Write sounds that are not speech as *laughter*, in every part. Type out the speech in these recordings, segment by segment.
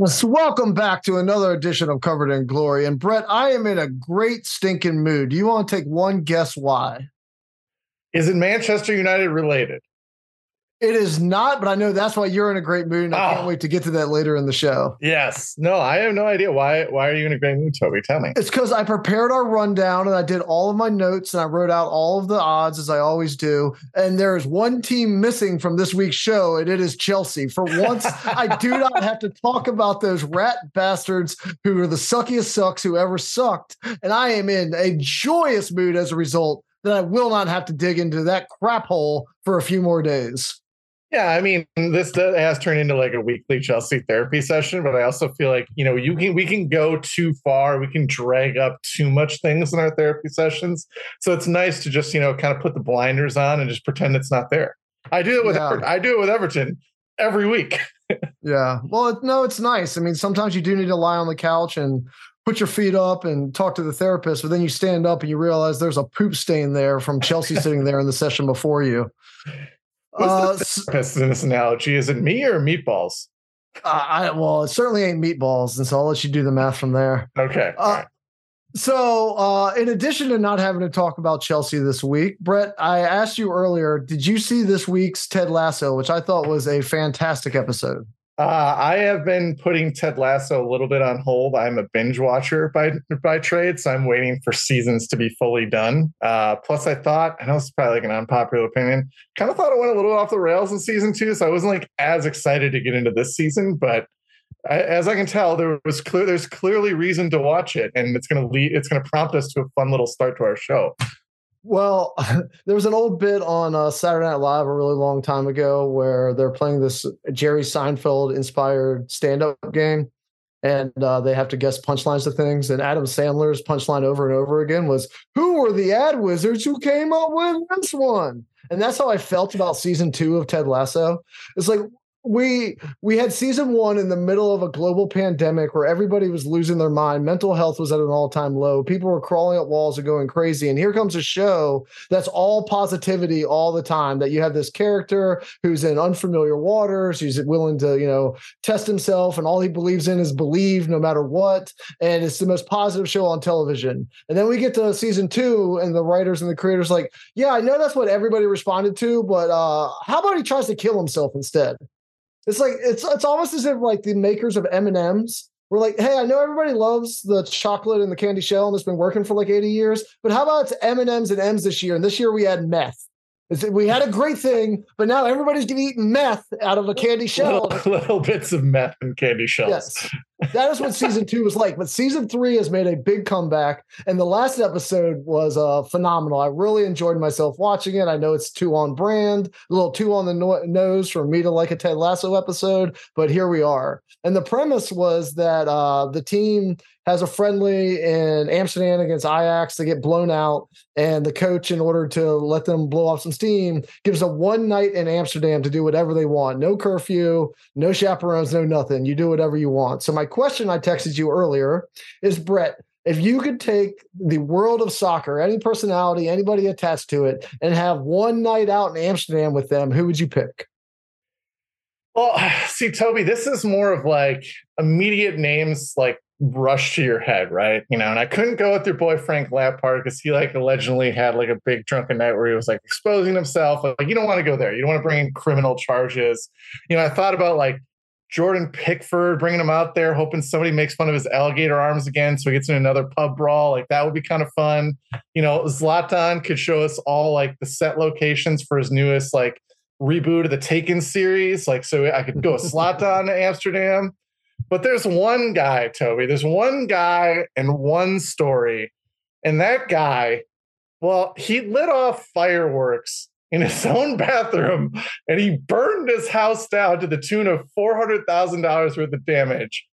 Yes! Welcome back to another edition of Covered in Glory. And Brett, I am in a great stinking mood. Do you want to take one guess why? Is it Manchester United related? It is not, but I know that's why you're in a great mood, and I can't Oh. wait to get to that later in the show. Yes. No, I have no idea. Why why are you in a great mood, Toby? Tell me. It's because I prepared our rundown and I did all of my notes and I wrote out all of the odds as I always do. And there is one team missing from this week's show, and it is Chelsea. For once, *laughs* I do not have to talk about those rat bastards who are the suckiest sucks who ever sucked. And I am in a joyous mood as a result that I will not have to dig into that crap hole for a few more days. Yeah, I mean, this has turned into like a weekly Chelsea therapy session, but I also feel like you know you can we can go too far, we can drag up too much things in our therapy sessions. So it's nice to just you know kind of put the blinders on and just pretend it's not there. I do it with Yeah. Ever- I do it with Everton every week. *laughs* Yeah. Well, no, it's nice. I mean, sometimes you do need to lie on the couch and put your feet up and talk to the therapist, but then you stand up and you realize there's a poop stain there from Chelsea sitting there in the session before you. Uh, What's the therapist in this analogy? Is it me or meatballs? I, I- well, it certainly ain't meatballs, and so I'll let you do the math from there. Okay. all Uh, right. So, uh, in addition to not having to talk about Chelsea this week, Brett, I asked you earlier, did you see this week's Ted Lasso, which I thought was a fantastic episode? Uh, I have been putting Ted Lasso a little bit on hold. I'm a binge watcher by by trade, so I'm waiting for seasons to be fully done. Uh, plus, I thought I know it's probably like an unpopular opinion. Kind of thought it went a little off the rails in season two, so I wasn't like as excited to get into this season. But I, as I can tell, there was clear there's clearly reason to watch it, and it's to lead. It's going to prompt us to a fun little start to our show. Well, *laughs* there was an old bit on uh, Saturday Night Live a really long time ago where they're playing this Jerry Seinfeld inspired stand up game. And uh, they have to guess punchlines to things. And Adam Sandler's punchline over and over again was, Who were the ad wizards who came up with this one? And that's how I felt about season two of Ted Lasso. It's like, we we had season one in the middle of a global pandemic where everybody was losing their mind. Mental health was at an all-time low. People were crawling up walls and going crazy. And here comes a show that's all positivity all the time that you have this character who's in unfamiliar waters who's willing to you know test himself and all he believes in is believe no matter what. And it's the most positive show on television. And then we get to season two and the writers and the creators like yeah i know that's what everybody responded to but uh how about he tries to kill himself instead it's like it's it's almost as if like the makers of M and M's were like, "Hey, I know everybody loves the chocolate and the candy shell, and it's been working for like eighty years, but how about it's M and M's and M's this year? And this year we had meth. We had a great thing, but now everybody's gonna eat meth out of a candy shell. Little, *laughs* little bits of meth and candy shells. Yes. That is what season too was like. But season three has made a big comeback. And the last episode was uh, phenomenal. I really enjoyed myself watching it. I know it's too on brand, a little two on the no- nose for me to like a Ted Lasso episode, but here we are. And the premise was that uh, the team has a friendly in Amsterdam against Ajax. They get blown out. And the coach, in order to let them blow off some steam, gives a one night in Amsterdam to do whatever they want. No curfew, no chaperones, no nothing. You do whatever you want. So my question I texted you earlier is Brett, if you could take the world of soccer, any personality, anybody attached to it, and have one night out in Amsterdam with them, who would you pick? Well, *sighs* see, Toby, this is more of like immediate names like rush to your head, right? You know, and I couldn't go with your boy Frank Lampard because he like allegedly had like a big drunken night where he was like exposing himself. Like, you don't want to go there. You don't want to bring in criminal charges. You know, I thought about like Jordan Pickford bringing him out there, hoping somebody makes fun of his alligator arms again, so he gets in another pub brawl. Like that would be kind of fun. You know, Zlatan could show us all like the set locations for his newest like reboot of the Taken series. Like, so I could go Zlatan to Amsterdam. But there's one guy, Toby. There's one guy and one story. And that guy, well, he lit off fireworks in his *laughs* own bathroom and he burned his house down to the tune of $400,000 worth of damage.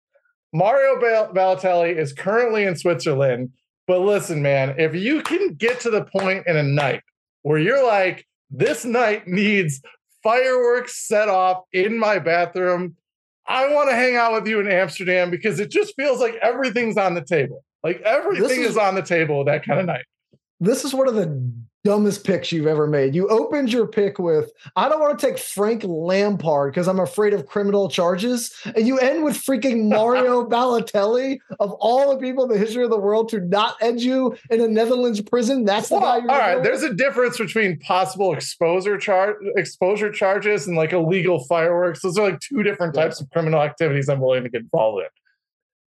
Mario Balotelli is currently in Switzerland. But listen, man, if you can get to the point in a night where you're like, this night needs fireworks set off in my bathroom, I want to hang out with you in Amsterdam because it just feels like everything's on the table. Like everything is, is on the table that kind of night. This is one of the dumbest picks you've ever made. You opened your pick with, I don't want to take Frank Lampard because I'm afraid of criminal charges. And you end with freaking *laughs* Mario Balotelli of all the people in the history of the world to not end you in a Netherlands prison. That's the well, guy. all right. There's a difference between possible exposure char- exposure charges and like illegal fireworks. Those are like two different types of criminal activities I'm willing to get involved in.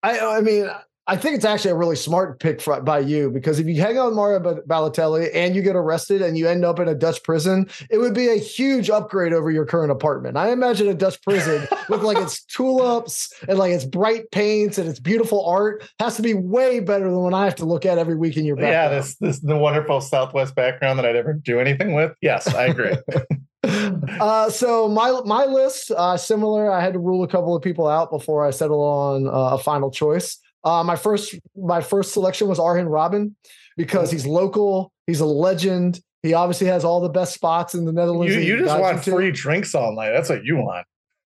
I, I mean, I think it's actually a really smart pick for, by you because if you hang out with Mario Balotelli and you get arrested and you end up in a Dutch prison, it would be a huge upgrade over your current apartment. I imagine a Dutch prison *laughs* with like its tulips and like its bright paints and its beautiful art has to be way better than what I have to look at every week in your background. Yeah, this this the wonderful Southwest background that I never do anything with. Yes, I agree. *laughs* uh, so my my list uh, similar. I had to rule a couple of people out before I settle on uh, a final choice. Uh, my first my first selection was Arjen Robben because he's local. He's a legend. He obviously has all the best spots in the Netherlands. You, you just want free drinks all night. That's what you want.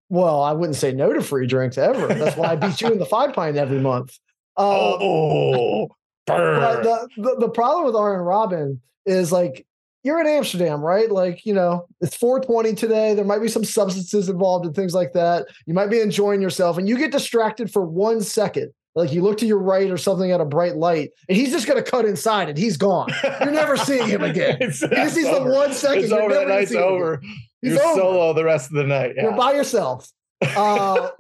Well, I wouldn't say no to free drinks ever. That's why I beat you in the five pint every month. *laughs* Uh, oh, *laughs* burn. The, the, the problem with Arjen Robben is like you're in Amsterdam, right? Like, you know, it's 420 today. There might be some substances involved and things like that. You might be enjoying yourself and you get distracted for one second like you look to your right or something at a bright light, and he's just going to cut inside, and he's gone. You're never seeing him again. *laughs* it's, he just the one second. It's You're over. The night's over. You're over. solo the rest of the night. Yeah. You're by yourself. Uh, *laughs*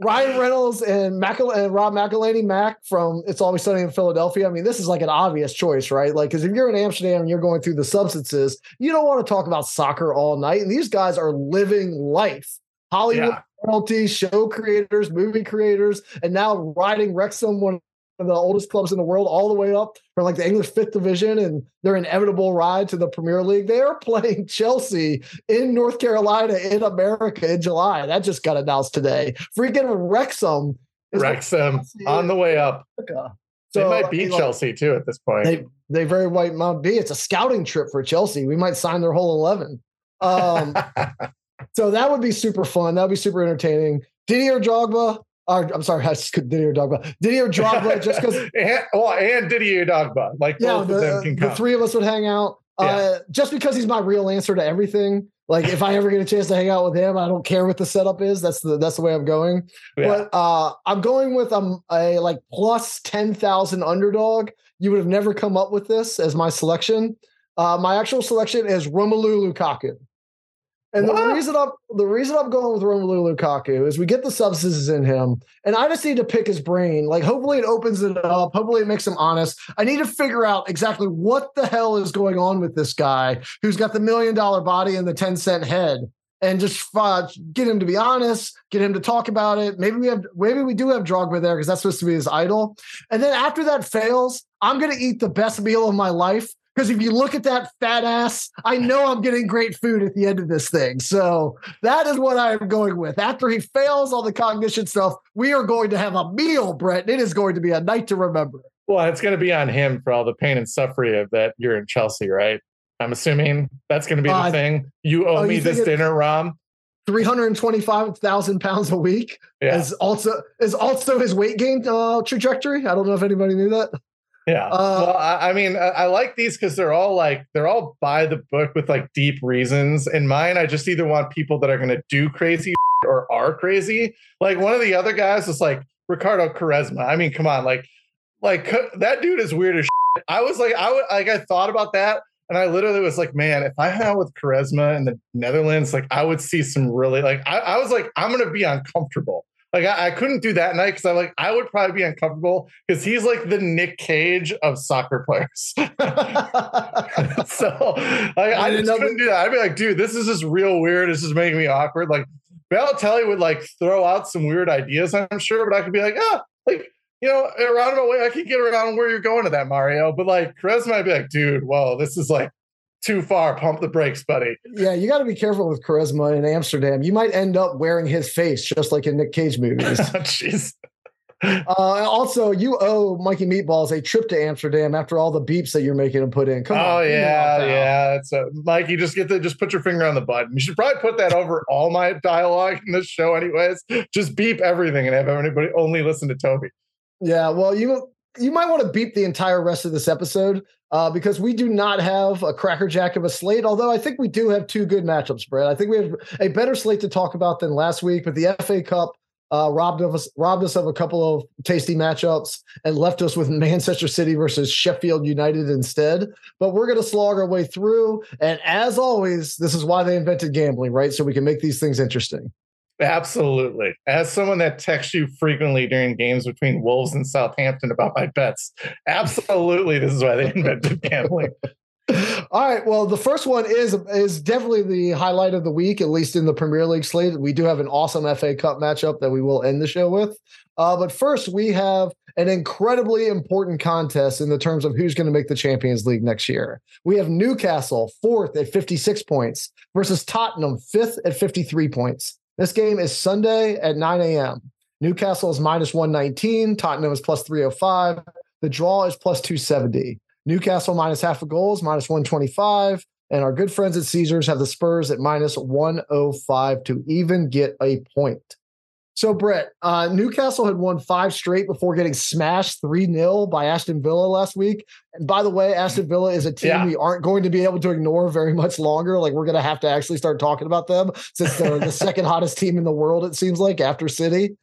Ryan Reynolds and, Macal- and Rob McElhenney, Mac from It's Always Sunny in Philadelphia. I mean, this is like an obvious choice, right? Like, because if you're in Amsterdam and you're going through the substances, you don't want to talk about soccer all night. And these guys are living life. Hollywood yeah royalty, show creators, movie creators, and now riding Wrexham, one of the oldest clubs in the world, all the way up from like the English fifth division and their inevitable ride to the Premier League. They are *laughs* playing Chelsea in North Carolina in America in July. That just got announced today. Freaking Wrexham. Wrexham on the way up. America. So, they might beat Chelsea too at this point. They they very white might be. It's a scouting trip for Chelsea. We might sign their whole eleven. Um, *laughs* So that would be super fun. That would be super entertaining. Didier Drogba. Or, I'm sorry, *laughs* I just Didier Drogba. Didier Drogba, *laughs* just because. well, and Didier Drogba, like yeah, both the, of them can come. The three of us would hang out. Yeah. Uh, just because he's my real answer to everything. Like if I ever get a chance to hang out with him, I don't care what the setup is. That's the that's the way I'm going. Yeah. But uh, I'm going with um, a like plus ten thousand underdog. You would have never come up with this as my selection. Uh, my actual selection is Romelu Lukaku. And what? the reason I'm the reason I'm going with Romelu Lukaku is we get the substances in him, and I just need to pick his brain. Like, hopefully, it opens it up. Hopefully, it makes him honest. I need to figure out exactly what the hell is going on with this guy who's got the million dollar body and the ten cent head, and just uh, get him to be honest, get him to talk about it. Maybe we have, maybe we do have Drogba there because that's supposed to be his idol. And then after that fails, I'm going to eat the best meal of my life because if you look at that fat ass, I know I'm getting great food at the end of this thing. So that is what I'm going with. After he fails all the cognition stuff, we are going to have a meal, Brett. It is going to be a night to remember. Well, it's going to be on him for all the pain and suffering of that you're in Chelsea, right? I'm assuming that's going to be the uh, thing. You owe oh, me this dinner, Rom. 325,000 pounds a week yeah. is also is also his weight gain uh, trajectory. I don't know if anybody knew that. Yeah. Uh, well, I, I mean, I, I, like these because they're all like they're all by the book with like deep reasons. In mine, I just either want people that are going to do crazy *laughs* or are crazy. Like one of the other guys was like Ricardo Quaresma. I mean, come on, like, like that dude is weird as. Shit. *laughs* I was like, I like, I thought about that, and I literally was like, man, if I hung out with Quaresma in the Netherlands, like, I would see some really like. I, I was like, I'm gonna be uncomfortable like I, I couldn't do that night because I like I would probably be uncomfortable because he's like the Nick Cage of soccer players. *laughs* so like, I, I just couldn't do that. I'd be like, dude, this is just real weird. This is making me awkward. Like Balotelli would like throw out some weird ideas, I'm sure, but I could be like, ah, like you know, in a roundabout way, I could get around where you're going to that Mario. But like Quaresma, I'd be like, dude, whoa, this is like too far. Pump the brakes, buddy. Yeah, you got to be careful with Quaresma in Amsterdam. You might end up wearing his face, just like in Nick Cage movies. *laughs* Jeez. Uh, also, you owe Mikey Meatballs a trip to Amsterdam after all the beeps that you're making him put in. Come oh, on. yeah, yeah. It's a, Mikey, just get the just put your finger on the button. You should probably put that over all my dialogue in this show, anyways. Just beep everything and have anybody only listen to Toby. Yeah, well, you you might want to beep the entire rest of this episode uh, because we do not have a crackerjack of a slate. Although I think we do have two good matchups, Brad. I think we have a better slate to talk about than last week. But the FA Cup uh, robbed of us robbed us of a couple of tasty matchups and left us with Manchester City versus Sheffield United instead. But we're going to slog our way through. And as always, this is why they invented gambling, right? So we can make these things interesting. Absolutely. As someone that texts you frequently during games between Wolves and Southampton about my bets, absolutely, this is why they invented gambling. All right. Well, the first one is is definitely the highlight of the week, at least in the Premier League slate. We do have an awesome FA Cup matchup that we will end the show with. Uh, but first, we have an incredibly important contest in the terms of who's going to make the Champions League next year. We have Newcastle fourth at 56 points versus Tottenham fifth at 53 points. This game is Sunday at 9 a.m. Newcastle is minus 119. Tottenham is plus 305. The draw is plus 270. Newcastle minus half a goals, minus 125. And our good friends at Caesars have the Spurs at minus 105 to even get a point. So, Brett, uh, Newcastle had won five straight before getting smashed 3 0 by Aston Villa last week. And by the way, Aston Villa is a team yeah. we aren't going to be able to ignore very much longer. Like, we're going to have to actually start talking about them since they're the *laughs* second hottest team in the world, it seems like, after City.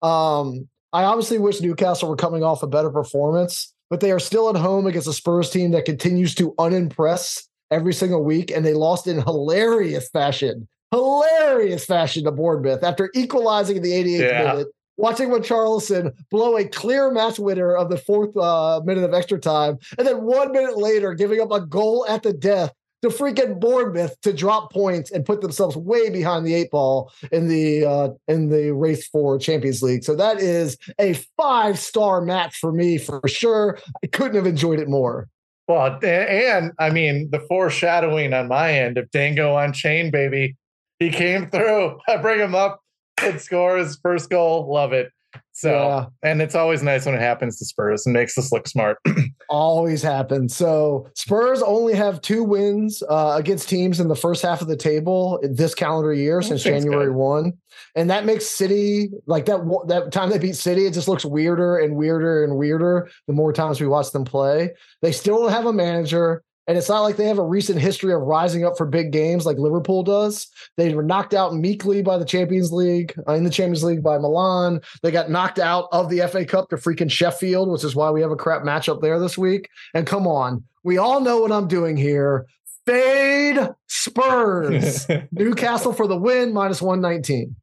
Um, I obviously wish Newcastle were coming off a better performance, but they are still at home against a Spurs team that continues to unimpress every single week. And they lost in hilarious fashion hilarious fashion to Bournemouth after equalizing in the 88th yeah. minute. Watching Richarlison blow a clear match winner of the fourth uh, minute of extra time, and then one minute later giving up a goal at the death to freaking Bournemouth to drop points and put themselves way behind the eight ball in the uh, in the race for Champions League. So that is a five star match for me for sure. I couldn't have enjoyed it more. Well, and I mean the foreshadowing on my end of Dango Ouattara, baby he came through. I bring him up and score his first goal. Love it. So, yeah. and it's always nice when it happens to Spurs and makes us look smart. *clears throat* always happens. So, Spurs only have two wins uh, against teams in the first half of the table this calendar year since January good. 1. And that makes City like that that time they beat City, it just looks weirder and weirder and weirder the more times we watch them play. They still have a manager. And it's not like they have a recent history of rising up for big games like Liverpool does. They were knocked out meekly by the Champions League, uh, in the Champions League by Milan. They got knocked out of the FA Cup to freaking Sheffield, which is why we have a crap matchup there this week. And come on, we all know what I'm doing here. Fade Spurs. *laughs* Newcastle for the win, minus 119.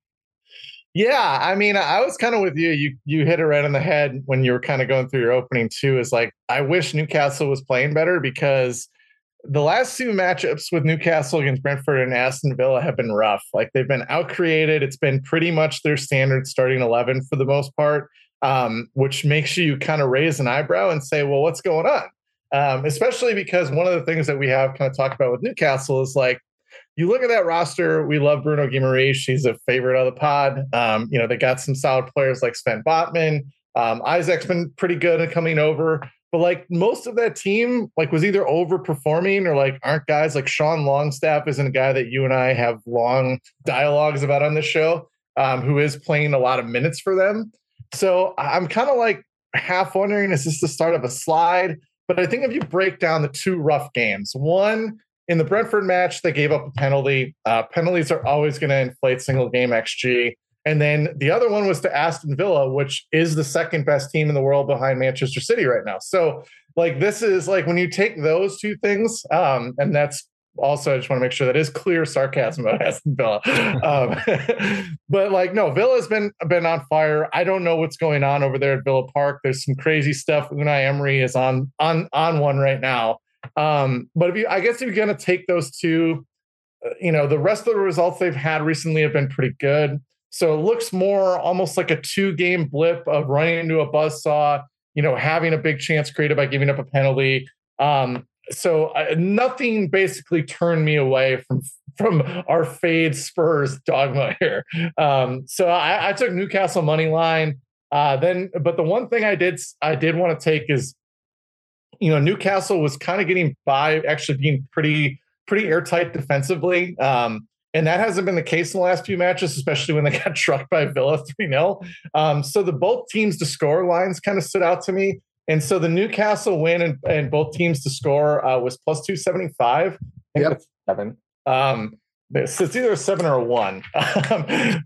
Yeah, I mean, I was kind of with you. You you hit it right on the head when you were kind of going through your opening too. Is like I wish Newcastle was playing better because the last two matchups with Newcastle against Brentford and Aston Villa have been rough. Like they've been outcreated. It's been pretty much their standard starting eleven for the most part, um, which makes you kind of raise an eyebrow and say, "Well, what's going on?" Um, especially because one of the things that we have kind of talked about with Newcastle is like you look at that roster. We love Bruno Guimaraes. She's a favorite of the pod. Um, you know, they got some solid players like Sven Botman. Um, Isak's been pretty good at coming over, but like most of that team, like was either overperforming or like aren't guys like Sean Longstaff isn't a guy that you and I have long dialogues about on this show, um, who is playing a lot of minutes for them. So I'm kind of like half wondering, is this the start of a slide? But I think if you break down the two rough games, one in the Brentford match, they gave up a penalty. Uh, penalties are always going to inflate single game XG. And then the other one was to Aston Villa, which is the second best team in the world behind Manchester City right now. So, like, this is like when you take those two things, um, and that's also, I just want to make sure that is clear sarcasm about *laughs* Aston Villa. Um, *laughs* but like, no, Villa's been been on fire. I don't know what's going on over there at Villa Park. There's some crazy stuff. Unai Emery is on on on one right now. Um, but if you, I guess if you're going to take those two, uh, you know, the rest of the results they've had recently have been pretty good. So it looks more almost like a two game blip of running into a buzz saw, you know, having a big chance created by giving up a penalty. Um, so uh, nothing basically turned me away from from our fade Spurs dogma *laughs* here. Um, so I, I, took Newcastle money line. Uh, then, but the one thing I did I did want to take is, you know, Newcastle was kind of getting by, actually being pretty pretty airtight defensively. Um, and that hasn't been the case in the last few matches, especially when they *laughs* got trucked by Villa 3 0. Um, so the both teams to score lines kind of stood out to me. And so the Newcastle win and, and both teams to score uh, was plus 275. Yep. Seven. Um, it's either a seven or a one. *laughs*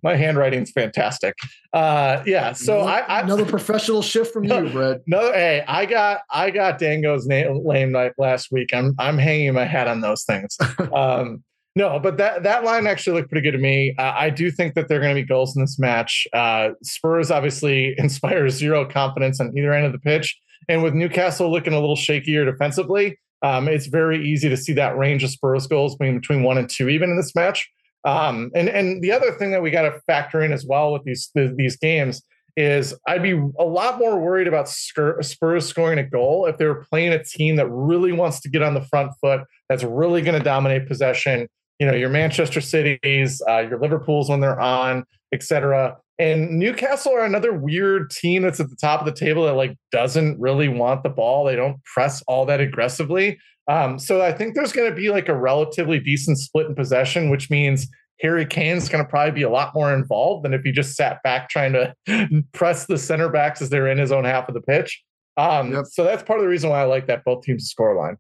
My handwriting's fantastic. Uh, yeah. So another, I, I, another professional shift from you, *laughs* Brett. No, hey, I got I got Dango's name lame night last week. I'm I'm hanging my hat on those things. *laughs* Um, no, but that that line actually looked pretty good to me. Uh, I do think that there are going to be goals in this match. Uh, Spurs obviously inspire zero confidence on either end of the pitch, and with Newcastle looking a little shakier defensively, um, it's very easy to see that range of Spurs goals being between one and two, even in this match. Um, and and the other thing that we got to factor in as well with these these games is I'd be a lot more worried about Spurs scoring a goal if they were playing a team that really wants to get on the front foot, that's really going to dominate possession, you know your Manchester Cities, uh, your Liverpools when they're on, etc. And Newcastle are another weird team that's at the top of the table that like doesn't really want the ball. They don't press all that aggressively. Um, so I think there's going to be like a relatively decent split in possession, which means Harry Kane's going to probably be a lot more involved than if he just sat back trying to *laughs* press the center backs as they're in his own half of the pitch. Um, yep. So that's part of the reason why I like that both teams score line.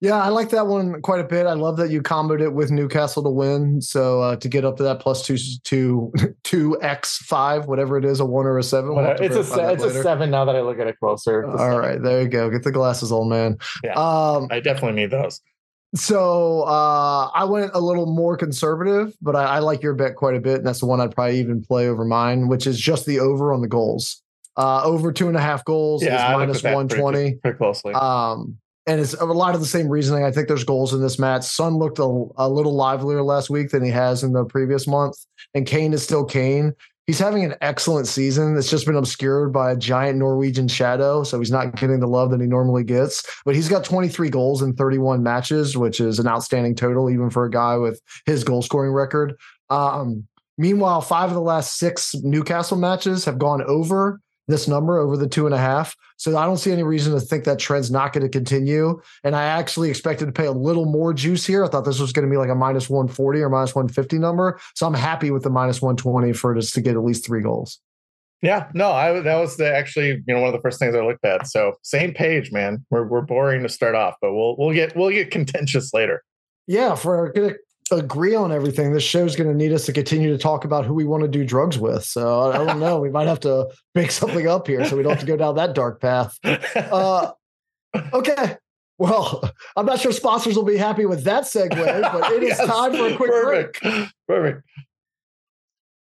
Yeah, I like that one quite a bit. I love that you comboed it with Newcastle to win. So uh, to get up to that plus two two *laughs* two x five, whatever it is, a one or a seven. We'll it's a it's later. a seven now that I look at it closer. All right, there you go. Get the glasses, old man. Yeah, um, I definitely need those. So uh, I went a little more conservative, but I, I, like your bet quite a bit, and that's the one I'd probably even play over mine, which is just the over on the goals. Uh, over two and a half goals yeah, is minus one twenty. Pretty, pretty closely. Um, and it's a lot of the same reasoning. I think there's goals in this match. Son looked a, a, little livelier last week than he has in the previous month, and Kane is still Kane. He's having an excellent season. It's just been obscured by a giant Norwegian shadow, so he's not getting the love that he normally gets. But he's got 23 goals in 31 matches, which is an outstanding total, even for a guy with his goal scoring record. Um, meanwhile, five of the last six Newcastle matches have gone over this number over the two and a half. So I don't see any reason to think that trend's not going to continue. And I actually expected to pay a little more juice here. I thought this was going to be like a minus 140 or minus 150 number. So I'm happy with the minus 120 for just to get at least three goals. Yeah, no, I that was the actually you know one of the first things I looked at. So same page, man. We're we're boring to start off, but we'll we'll get we'll get contentious later. Yeah, for agree on everything, this show's going to need us to continue to talk about who we want to do drugs with. So I, don't know. we might have to make something up here so we don't have to go down that dark path. Uh, okay. Well, I'm not sure sponsors will be happy with that segue, but it is *laughs* yes. time for a quick Perfect. break. Perfect.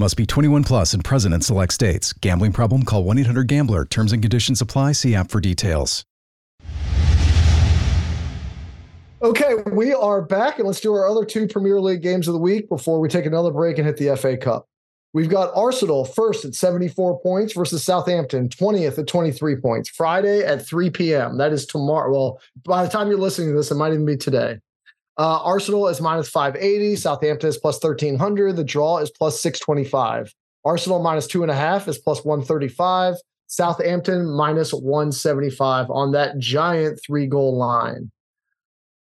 Must be 21 plus and present in select states. Gambling problem? Call 1 800 GAMBLER. Terms and conditions apply. See app for details. Okay, we are back, and let's do our other two Premier League games of the week before we take another break and hit the FA Cup. We've got Arsenal first at 74 points versus Southampton 20th at 23 points. Friday at 3 p.m. That is tomorrow. Well, by the time you're listening to this, it might even be today. Uh, Arsenal is minus 580. Southampton is plus 1300. The draw is plus 625. Arsenal minus two and a half is plus 135. Southampton minus 175 on that giant three goal line.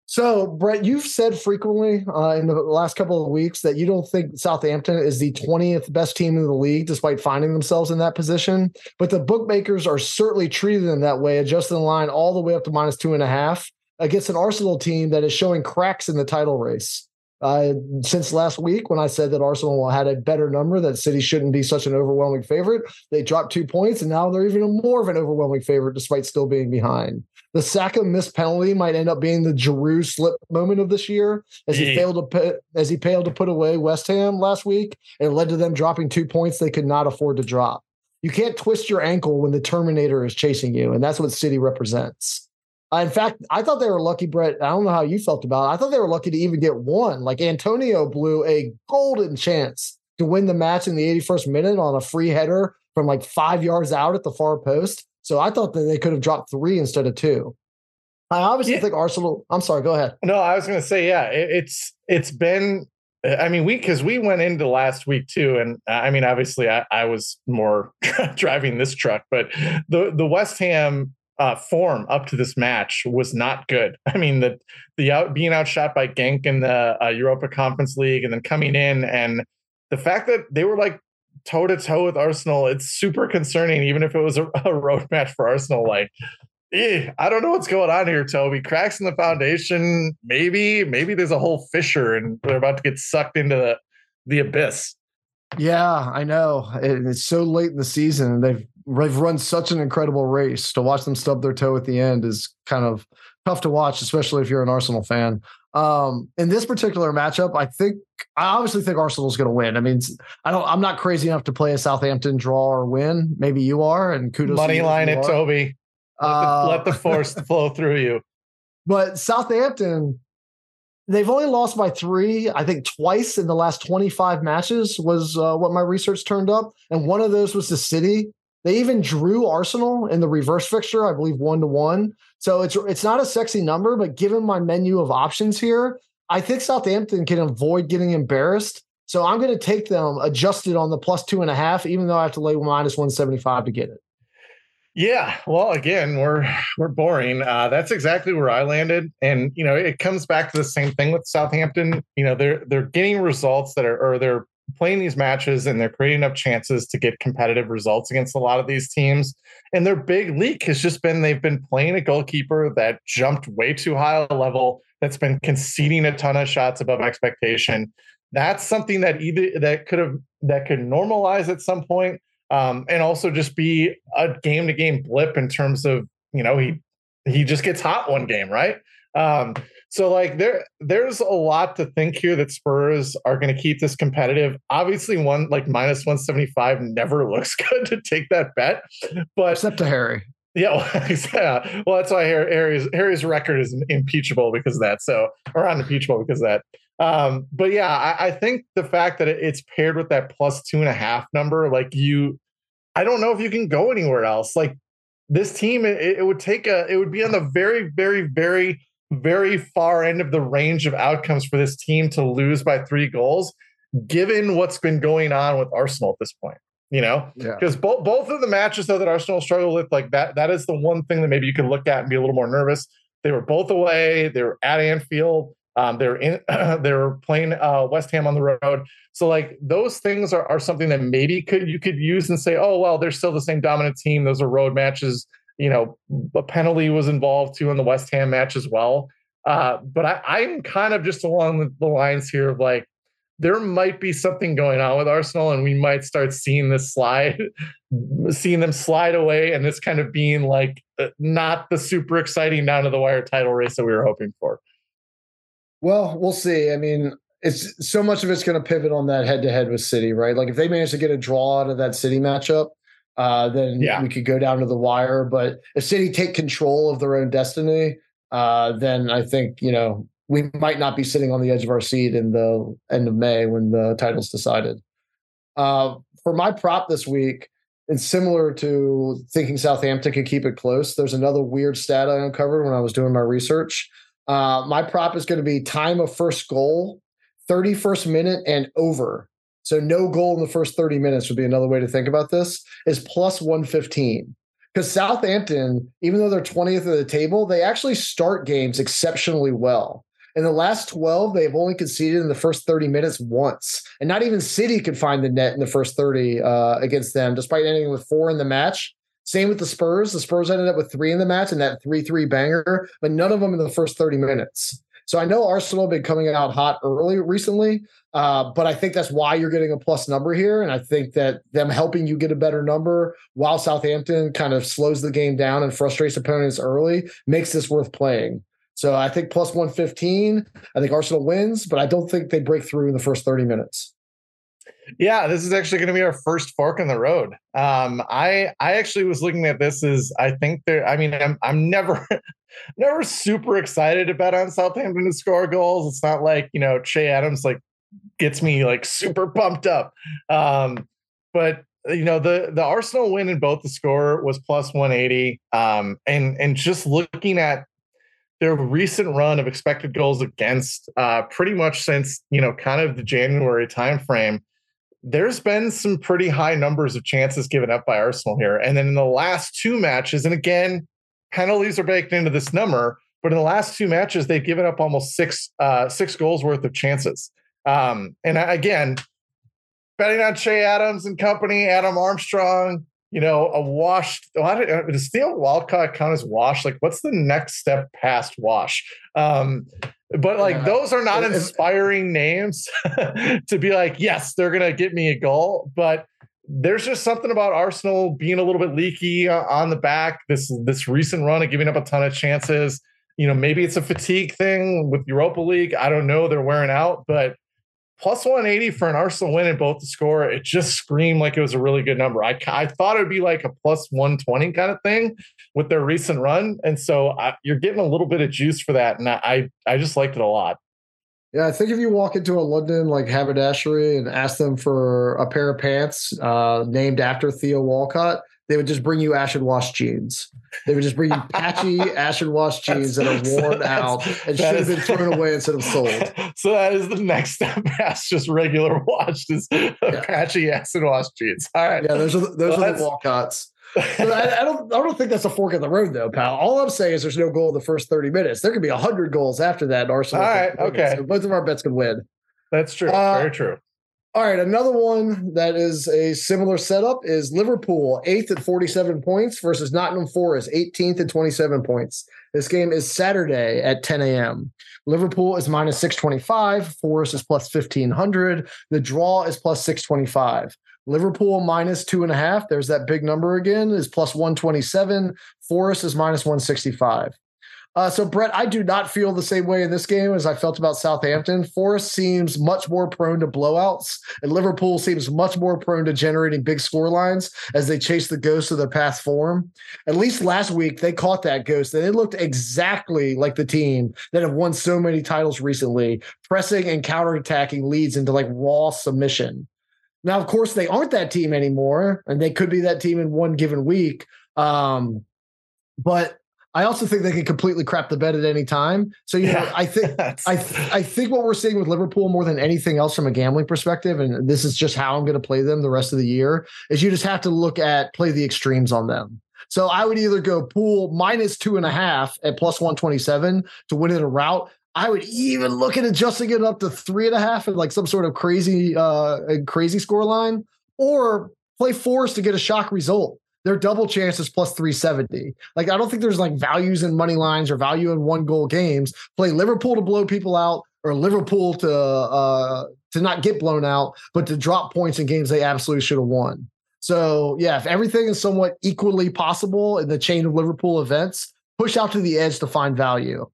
So, Brett, you've said frequently uh, in the last couple of weeks that you don't think Southampton is the 20th best team in the league, despite finding themselves in that position. But the bookmakers are certainly treating them that way, adjusting the line all the way up to minus two and a half against an Arsenal team that is showing cracks in the title race. Uh, since last week, when I said that Arsenal had a better number, that City shouldn't be such an overwhelming favorite, they dropped two points, and now they're even more of an overwhelming favorite despite still being behind. The Saka missed penalty might end up being the Gerrard slip moment of this year, as he failed to put as he failed to put away West Ham last week, and it led to them dropping two points they could not afford to drop. You can't twist your ankle when the Terminator is chasing you, and that's what City represents. Uh, in fact, I thought they were lucky, Brett. I don't know how you felt about it. I thought they were lucky to even get one. Like Antonio blew a golden chance to win the match in the 81st minute on a free header from like five yards out at the far post. So I thought that they could have dropped three instead of two. I obviously yeah. think Arsenal. I'm sorry. Go ahead. No, I was going to say, yeah, it, it's it's been. I mean, we because we went into last week too, and I mean, obviously, I, I was more *laughs* driving this truck, but the the West Ham uh, form up to this match was not good. *laughs* I mean, the the out being outshot by Gent in the uh, Europa Conference League, and then coming in, and the fact that they were like toe to toe with Arsenal, it's super concerning. Even if it was a, *laughs* a road match for Arsenal, like. Eh, I don't know what's going on here, Toby. Cracks in the foundation. Maybe, maybe there's a whole fissure and they're about to get sucked into the, the abyss. Yeah, I know. It's so late in the season, and they've they've run such an incredible race. To watch them stub their toe at the end is kind of tough to watch, especially if you're an Arsenal fan. Um, in this particular matchup, I think I obviously think Arsenal's going to win. I mean, I don't. I'm not crazy enough to play a Southampton draw or win. Maybe you are, and kudos. Money line it, Toby. Let, uh, the, let the force *laughs* flow through you. But Southampton, they've only lost by three. I think twice in the last 25 matches was uh, what my research turned up, and one of those was the City. They even drew Arsenal in the reverse fixture, I believe one to one. So it's it's not a sexy number, but given my menu of options here, I think Southampton can avoid getting embarrassed. So I'm going to take them adjusted on the plus two and a half, even though I have to lay minus one seventy five to get it. Yeah, well, again, we're we're boring. Uh, that's exactly where I landed, and you know, it comes back to the same thing with Southampton. You know, they're they're getting results that are, or they're playing these matches and they're creating up chances to get competitive results against a lot of these teams. And their big leak has just been they've been playing a goalkeeper that jumped way too high a level, that's been conceding a ton of shots above expectation. That's something that either that could have that could normalize at some point, um, and also just be a game to game blip in terms of you know he he just gets hot one game, right? Um, so like there there's a lot to think here that Spurs are going to keep this competitive. Obviously, one like minus 175 never *laughs* looks good to take that bet. But except to Harry. Yeah, well, *laughs* yeah. well, that's why Harry's Harry's record is impeachable because of that. So, or unimpeachable because of that. Um, but yeah, I, I think the fact that it's paired with that plus two and a half number, like you, I don't know if you can go anywhere else. Like this team, it, it would take a, it would be on the very, very, very very far end of the range of outcomes for this team to lose by three goals, given what's been going on with Arsenal at this point. You know, because yeah. both both of the matches though that Arsenal struggled with, like that, that is the one thing that maybe you could look at and be a little more nervous. They were both away. They were at Anfield. Um, they're in *clears throat* they're playing uh, West Ham on the road. So like those things are, are something that maybe could you could use and say, oh well, they're still the same dominant team. Those are road matches. You know, a penalty was involved too in the West Ham match as well. Uh, but I, I'm kind of just along the lines here of like there might be something going on with Arsenal, and we might start seeing this slide, *laughs* seeing them slide away, and this kind of being like uh, not the super exciting down to the wire title race that we were hoping for. Well, we'll see. I mean, it's so much of it's going to pivot on that head to head with City, right? Like if they manage to get a draw out of that City matchup, uh, then yeah. we could go down to the wire. But if City take control of their own destiny, uh, then I think you know we might not be sitting on the edge of our seat in the end of May when the title's decided. Uh, for my prop this week, and similar to thinking Southampton could keep it close, there's another weird stat I uncovered when I was doing my research. Uh, my prop is going to be time of first goal, 31st minute, and over. So no goal in the first 30 minutes would be another way to think about this. Is plus 115 because Southampton, even though they're 20th of the table, they actually start games exceptionally well. In the last 12, they've only conceded in the first 30 minutes once. And not even City could find the net in the first 30 uh, against them, despite ending with four in the match. Same with the Spurs. The Spurs ended up with three in the match and that 3 3 banger, but none of them in the first 30 minutes. So I know Arsenal have been coming out hot early recently, uh, but I think that's why you're getting a plus number here. And I think that them helping you get a better number while Southampton kind of slows the game down and frustrates opponents early makes this worth playing. So I think plus 115. I think Arsenal wins, but I don't think they break through in the first 30 minutes. Yeah, this is actually going to be our first fork in the road. Um, I I actually was looking at this as I think there. I mean, I'm I'm never *laughs* never super excited about on Southampton to score goals. It's not like you know Che Adams like gets me like super pumped up. Um, but you know the the Arsenal win in both the score was plus 180. Um, and and just looking at their recent run of expected goals against uh, pretty much since you know kind of the January timeframe, there's been some pretty high numbers of chances given up by Arsenal here. And then in the last two matches, and again, penalties are baked into this number, but in the last two matches, they've given up almost six uh, six goals worth of chances. Um, and again, betting on Che Adams and company, Adam Armstrong, you know, a washed. Does Theo Walcott count as wash? Like, what's the next step past wash? Um, but like, yeah. those are not inspiring names *laughs* to be like, yes, they're gonna get me a goal. But there's just something about Arsenal being a little bit leaky uh, on the back. This this recent run of giving up a ton of chances. You know, maybe it's a fatigue thing with Europa League. I don't know. They're wearing out, but plus 180 for an Arsenal win in both the score. It just screamed like it was a really good number. I, I thought it would be like a plus 120 kind of thing with their recent run. And so I, you're getting a little bit of juice for that. And I, I just liked it a lot. Yeah, I think if you walk into a London like haberdashery and ask them for a pair of pants uh, named after Theo Walcott, they would just bring you acid wash jeans. They would just bring you patchy *laughs* acid wash jeans that are worn out and should have been thrown away instead of sold. *laughs* So that is the next step *laughs* past just regular washed is yeah. patchy acid wash jeans. All right. Yeah, those are the, those well, are the Walcotts. I, I, don't. I don't think that's a fork in the road, though, pal. All I'm saying is there's no goal in the first 30 minutes. There could be hundred goals after that. Arsenal. All right. Okay. So both of our bets could win. That's true. Uh, Very true. All right, another one that is a similar setup is Liverpool, eighth at 47 points versus Nottingham Forest, 18th at 27 points. This game is Saturday at 10 a.m. Liverpool is minus 625, Forest is plus 1500. The draw is plus 625. Liverpool minus two and a half. There's that big number again, is plus 127. Forest is minus 165. Uh, so, Brett, I do not feel the same way in this game as I felt about Southampton. Forest seems much more prone to blowouts, and Liverpool seems much more prone to generating big score lines as they chase the ghost of their past form. At least last week, they caught that ghost, and it looked exactly like the team that have won so many titles recently, pressing and counterattacking leads into like raw submission. Now, of course, they aren't that team anymore, and they could be that team in one given week. Um, but I also think they can completely crap the bed at any time. So you yeah, know, I think *laughs* I th- I think what we're seeing with Liverpool more than anything else from a gambling perspective, and this is just how I'm going to play them the rest of the year, is you just have to look at play the extremes on them. So I would either go pool minus two and a half at plus 127 to win in a rout. I would even look at adjusting it up to three and a half and like some sort of crazy, uh, crazy score line, or play fours to get a shock result. Their double chances plus 370. Like, I don't think there's like values in money lines or value in one goal games. Play Liverpool to blow people out or Liverpool to uh to not get blown out, but to drop points in games they absolutely should have won. So yeah, if everything is somewhat equally possible in the chain of Liverpool events, push out to the edge to find value.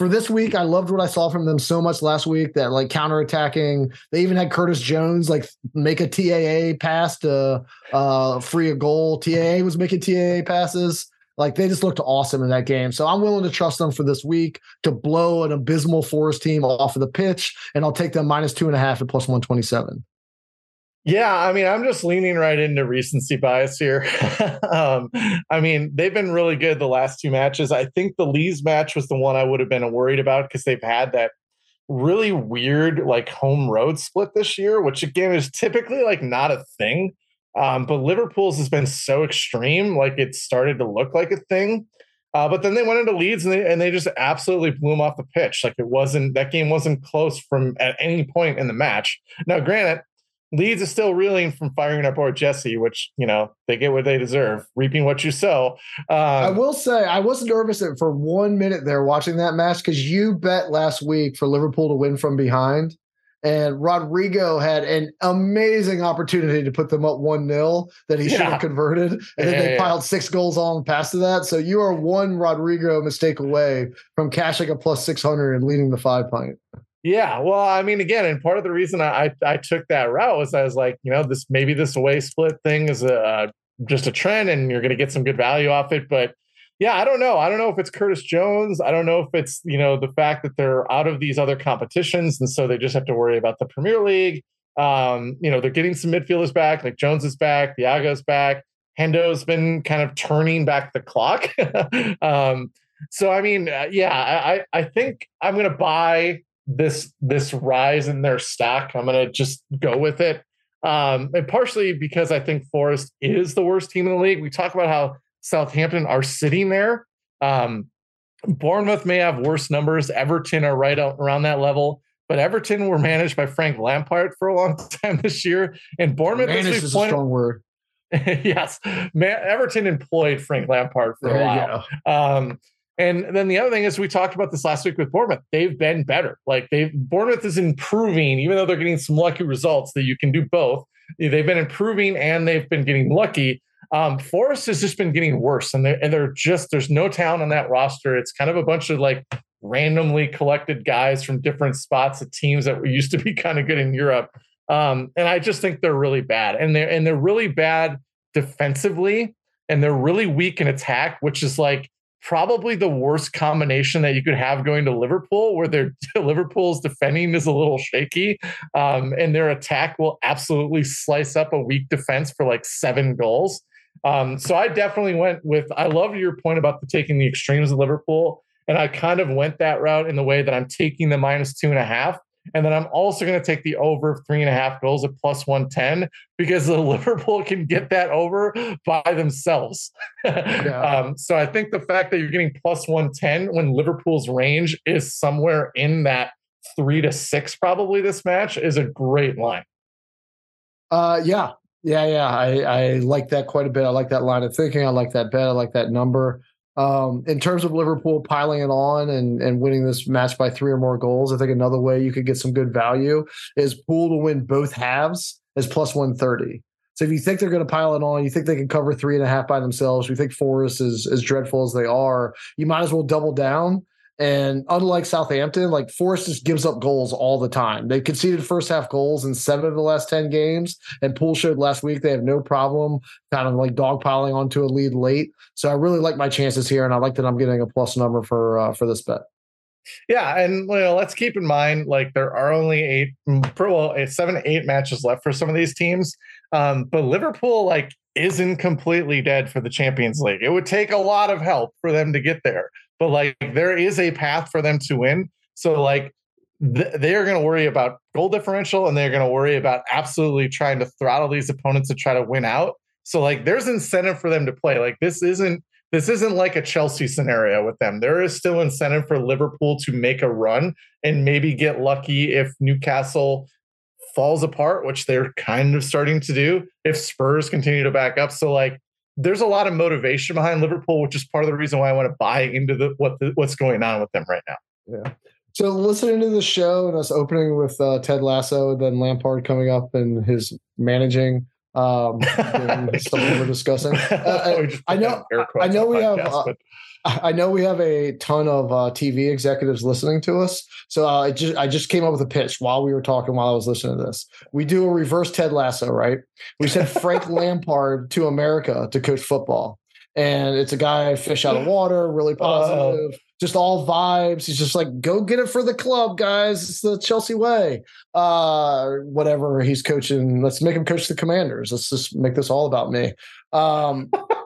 For this week, I loved what I saw from them so much last week that like counterattacking. They even had Curtis Jones like make a TAA pass to uh, free a goal. TAA was making TAA passes. Like they just looked awesome in that game. So I'm willing to trust them for this week to blow an abysmal Forest team off of the pitch, and I'll take them minus two and a half at plus 127. Yeah, I mean, I'm just leaning right into recency bias here. *laughs* um, I mean, they've been really good the last two matches. I think the Leeds match was the one I would have been worried about because they've had that really weird like home road split this year, which again is typically like not a thing. Um, but Liverpool's has been so extreme, like it started to look like a thing. Uh, but then they went into Leeds and they and they just absolutely blew them off the pitch. Like it wasn't that game wasn't close from at any point in the match. Now, granted, Leeds is still reeling from firing up poor Jesse, which you know they get what they deserve, reaping what you sow. Um, I will say I was nervous for one minute there watching that match because you bet last week for Liverpool to win from behind, and Rodrigo had an amazing opportunity to put them up one 0 that he should have converted, and then yeah, they yeah. piled six goals on past that. So you are one Rodrigo mistake away from cashing a plus six hundred and leading the five pint. Yeah, well, I mean, again, and part of the reason I I took that route was I was like, you know, this maybe this away split thing is a just a trend, and you're going to get some good value off it. But yeah, I don't know. I don't know if it's Curtis Jones. I don't know if it's you know the fact that they're out of these other competitions, and so they just have to worry about the Premier League. Um, you know, they're getting some midfielders back, like Jones is back, Thiago's back, Hendo's been kind of turning back the clock. *laughs* um, so I mean, uh, yeah, I I think I'm going to buy this this rise in their stock. I'm going to just go with it. Um, and partially because I think Forest is the worst team in the league. We talk about how Southampton are sitting there. Um, Bournemouth may have worse numbers. Everton are right around that level. But Everton were managed by Frank Lampard for a long *laughs* time this year, and Bournemouth managed is a strong word. *laughs* yes, Man- Everton employed Frank Lampard for there a while. Um, and then the other thing is we talked about this last week with Bournemouth. They've been better. Like they Bournemouth is improving, even though they're getting some lucky results that you can do both. They've been improving and they've been getting lucky. Um, Forest has just been getting worse, and they're, and they're just there's no talent on that roster. It's kind of a bunch of like randomly collected guys from different spots of teams that *laughs* used to be kind of good in Europe. Um, and I just think they're really bad, and they're and they're really bad defensively, and they're really weak in attack, which is like probably the worst combination that you could have going to Liverpool, where their *laughs* Liverpool's defending is a little shaky, um, and their attack will absolutely slice up a weak defense for like seven goals. Um, so I definitely went with. I love your point about the taking the extremes of Liverpool, and I kind of went that route in the way that I'm taking the minus two and a half and then I'm also going to take the over of three and a half goals at plus 110 because the *laughs* Liverpool can get that over by themselves. *laughs* Yeah. um, so I think the fact that you're getting plus 110 when Liverpool's range is somewhere in that three to six, probably this match is a great line. Uh, yeah. Yeah. Yeah. I, I like that quite a bit. I like that line of thinking. I like that bet. I like that number. Um, in terms of Liverpool piling it on and, and winning this match by three or more goals, I think another way you could get some good value is pool to win both halves is plus 130. So if you think they're going to pile it on, you think they can cover three and a half by themselves, you think Forest is as dreadful as they are, you might as well double down and unlike Southampton, like Forest just gives up goals all the time. They conceded first half goals in seven of the last 10 games. And Pool showed last week they have no problem kind of like dogpiling onto a lead late. So I really like my chances here. And I like that I'm getting a plus number for uh, for this bet. Yeah, and you know, let's keep in mind like there are only eight, mm, well, seven, eight matches left for some of these teams. Um, but Liverpool like isn't completely dead for the Champions League. It would take a lot of help for them to get there but like there is a path for them to win. So like th- they are going to worry about goal differential and they're going to worry about absolutely trying to throttle these opponents to try to win out. So like there's incentive for them to play. Like this isn't this isn't like a Chelsea scenario with them. There is still incentive for Liverpool to make a run and maybe get lucky if Newcastle falls apart, which they're kind of starting to do if Spurs continue to back up. So like there's a lot of motivation behind Liverpool, which is part of the reason why I want to buy into the what the, what's going on with them right now. Yeah. So listening to the show and us opening with uh, Ted Lasso, then Lampard coming up and his managing um, *laughs* we were discussing. *laughs* Uh, I, I know, I know we podcast, have, uh, I know we have a ton of uh, TV executives listening to us. So uh, I just I just came up with a pitch while we were talking while I was listening to this. We do a reverse Ted Lasso, right? We send *laughs* Frank Lampard to America to coach football, and it's a guy fish out of water, really positive. Just all vibes. He's just like, go get it for the club, guys. It's the Chelsea way. Uh, whatever he's coaching, let's make him coach the Commanders. Let's just make this all about me. Um, *laughs*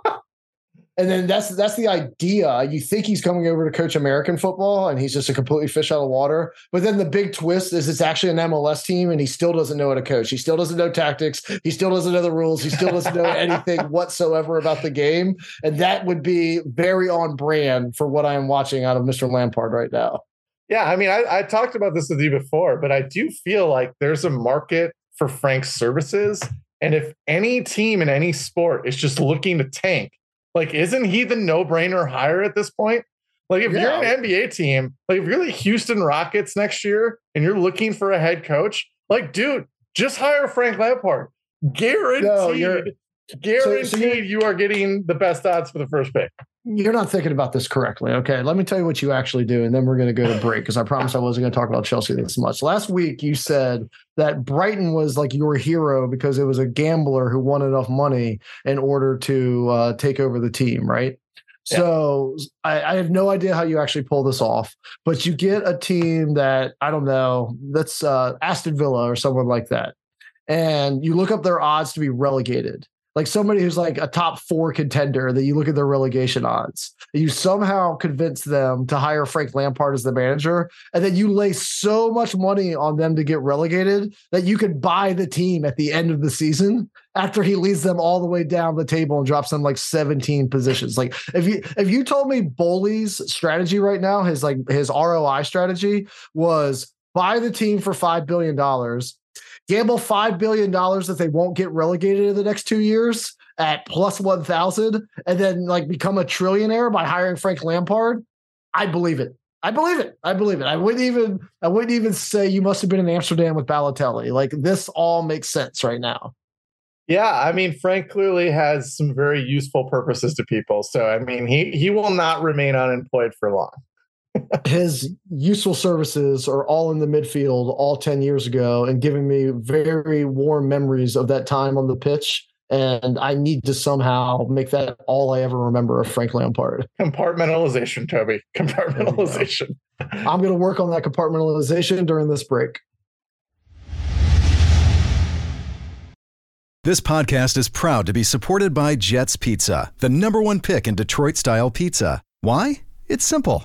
and then that's that's the idea. You think he's coming over to coach American football, and he's just a completely fish out of water. But then the big twist is it's actually an MLS team, and he still doesn't know how to coach. He still doesn't know tactics. He still doesn't know the rules. He still doesn't know *laughs* anything whatsoever about the game. And that would be very on brand for what I am watching out of Mr. Lampard right now. Yeah, I mean, I, I talked about this with you before, but I do feel like there's a market for Frank's services. And if any team in any sport is just looking to tank like, isn't he the no brainer hire at this point? Like, if yeah. you're an NBA team, like if you're the Houston Rockets next year and you're looking for a head coach, like, dude, just hire Frank Lampard. Guaranteed. No, guaranteed so, so you are getting the best odds for the first pick. You're not thinking about this correctly. Okay. Let me tell you what you actually do, and then we're going to go to break because I promised I wasn't going to talk about Chelsea this much. Last week, you said that Brighton was like your hero because it was a gambler who won enough money in order to uh, take over the team, right? Yeah. So I, I, have no idea how you actually pull this off, but you get a team that I don't know, that's uh, Aston Villa or someone like that, and you look up their odds to be relegated like somebody who's like a top four contender that you look at their relegation odds. You somehow convince them to hire Frank Lampard as the manager, and then you lay so much money on them to get relegated that you could buy the team at the end of the season after he leads them all the way down the table and drops them like 17 positions. Like if you if you told me Boehly's strategy right now, his like his ROI strategy was buy the team for five billion dollars gamble $5 billion that they won't get relegated in the next two years at plus 1,000 and then like become a trillionaire by hiring Frank Lampard, I believe it. I believe it. I believe it. I wouldn't even I wouldn't even say you must have been in Amsterdam with Balotelli. Like this all makes sense right now. Yeah, I mean Frank clearly has some very useful purposes to people. So I mean he he will not remain unemployed for long his useful services are all in the midfield all 10 years ago and giving me very warm memories of that time on the pitch. And I need to somehow make that all I ever remember of Frank Lampard. Compartmentalization, Toby. *laughs* Compartmentalization. I'm going to work on that compartmentalization during this break. This podcast is proud to be supported by Jets Pizza, the number one pick in Detroit style pizza. Why? It's simple.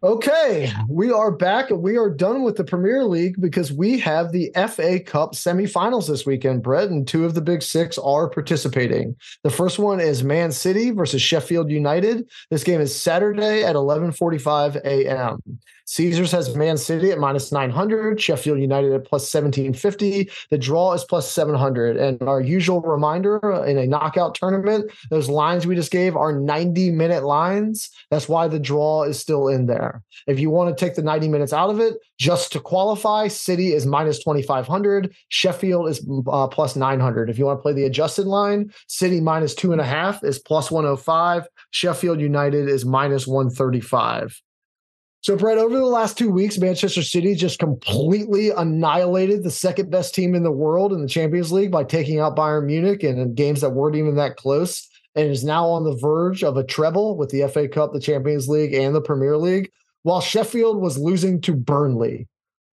Okay, we are back and we are done with the Premier League because we have the FA Cup semifinals this weekend, Brett, and two of the big six are participating. The first one is Man City versus Sheffield United. This game is Saturday at 11:45 a.m. Caesars has Man City at minus 900, Sheffield United at plus 1750. The draw is plus 700. And our usual reminder in a knockout tournament, those lines we just gave are 90 minute lines. That's why the draw is still in there. If you want to take the 90 minutes out of it, just to qualify, City is minus 2500, Sheffield is uh, plus 900. If you want to play the adjusted line, City minus two and a half is plus 105, Sheffield United is minus 135. So, Brett, over the last two weeks, Manchester City just completely annihilated the second best team in the world in the Champions League by taking out Bayern Munich and in games that weren't even that close, and is now on the verge of a treble with the FA Cup, the Champions League, and the Premier League, while Sheffield was losing to Burnley.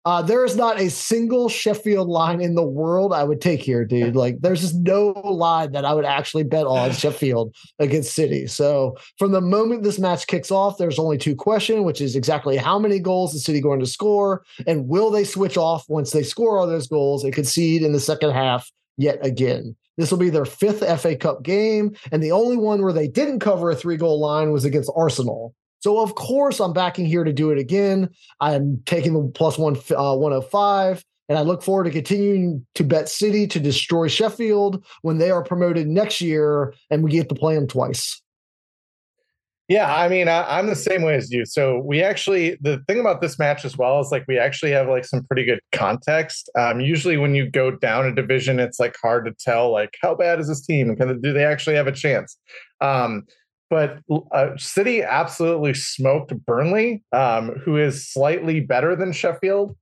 Uh, there is not a single Sheffield line in the world I would take here, dude. Like, there's just no line that I would actually bet on Sheffield against City. So, from the moment this match kicks off, there's only two questions, which is exactly how many goals is City going to score, and will they switch off once they score all those goals and concede in the second half yet again? This will be their fifth FA Cup game, and the only one where they didn't cover a three goal line was against Arsenal. So of course I'm backing here to do it again. I'm taking the plus one uh, 105, and I look forward to continuing to bet City to destroy Sheffield when they are promoted next year, and we get to play them twice. Yeah, I mean, I, am the same way as you. So we actually, the thing about this match as well is like we actually have like some pretty good context. Um, usually, when you go down a division, it's like hard to tell like how bad is this team and of do they actually have a chance. Um, but uh, City absolutely smoked Burnley, um, who is slightly better than Sheffield,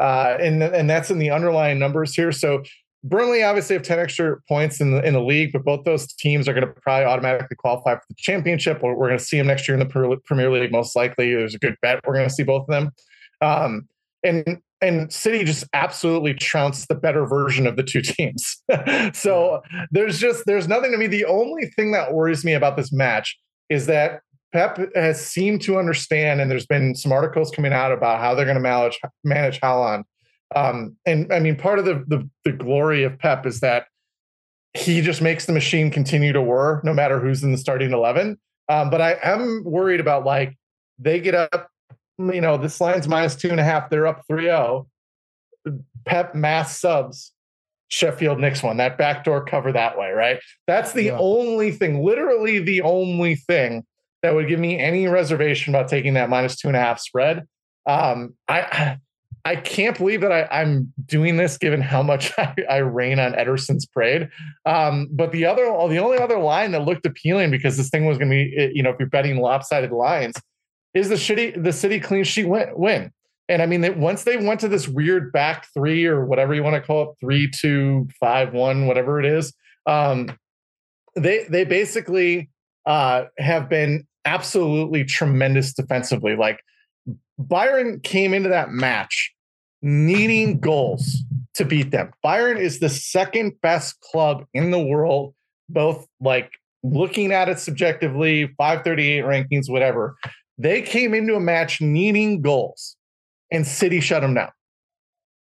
uh, and and that's in the underlying numbers here. So Burnley obviously have ten extra points in the in the league, but both those teams are going to probably automatically qualify for the championship. We're, going to see them next year in the Premier League, most likely. There's a good bet we're going to see both of them. Um, and and City just absolutely trounced the better version of the two *laughs* teams. so there's just there's nothing to me. The only thing that worries me about this match is that Pep has seemed to understand, and there's been some articles coming out about how they're going to manage manage Haaland. Um, and I mean, part of the, the the glory of Pep is that he just makes the machine continue to whir no matter who's in the starting eleven. Um, but I am worried about like they get up you know, this line's minus two and a half. They're up 3 0. Pep mass subs Sheffield nicks one, that backdoor cover that way, right? That's the yeah. only thing, literally the only thing that would give me any reservation about taking that minus two and a half spread. Um, I I can't believe that I, am doing this given how much *laughs* I, I rain on Ederson's parade. Um, but the other, the only other line that looked appealing because this thing was going to be, you know, if you're betting lopsided lines, is the shitty the city clean sheet win. win. And I mean, that once they went to this weird back three or whatever you want to call it, three, two, five, one, whatever it is, um, they they basically uh, have been absolutely tremendous defensively. Like Bayern came into that match needing goals to beat them. Bayern is the second best club in the world, both like looking at it subjectively, 538 rankings, whatever. They came into a match needing goals, and City shut them down.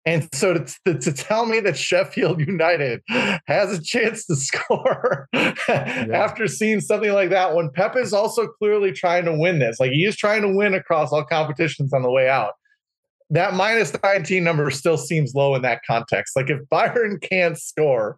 And so to, to, to, tell me that Sheffield United has a chance to *laughs* score yeah. after seeing something like that, when Pep is also clearly trying to win this, like he is trying to win across all competitions on the way out, that minus 19 number still seems low in that context. Like if Bayern can't score,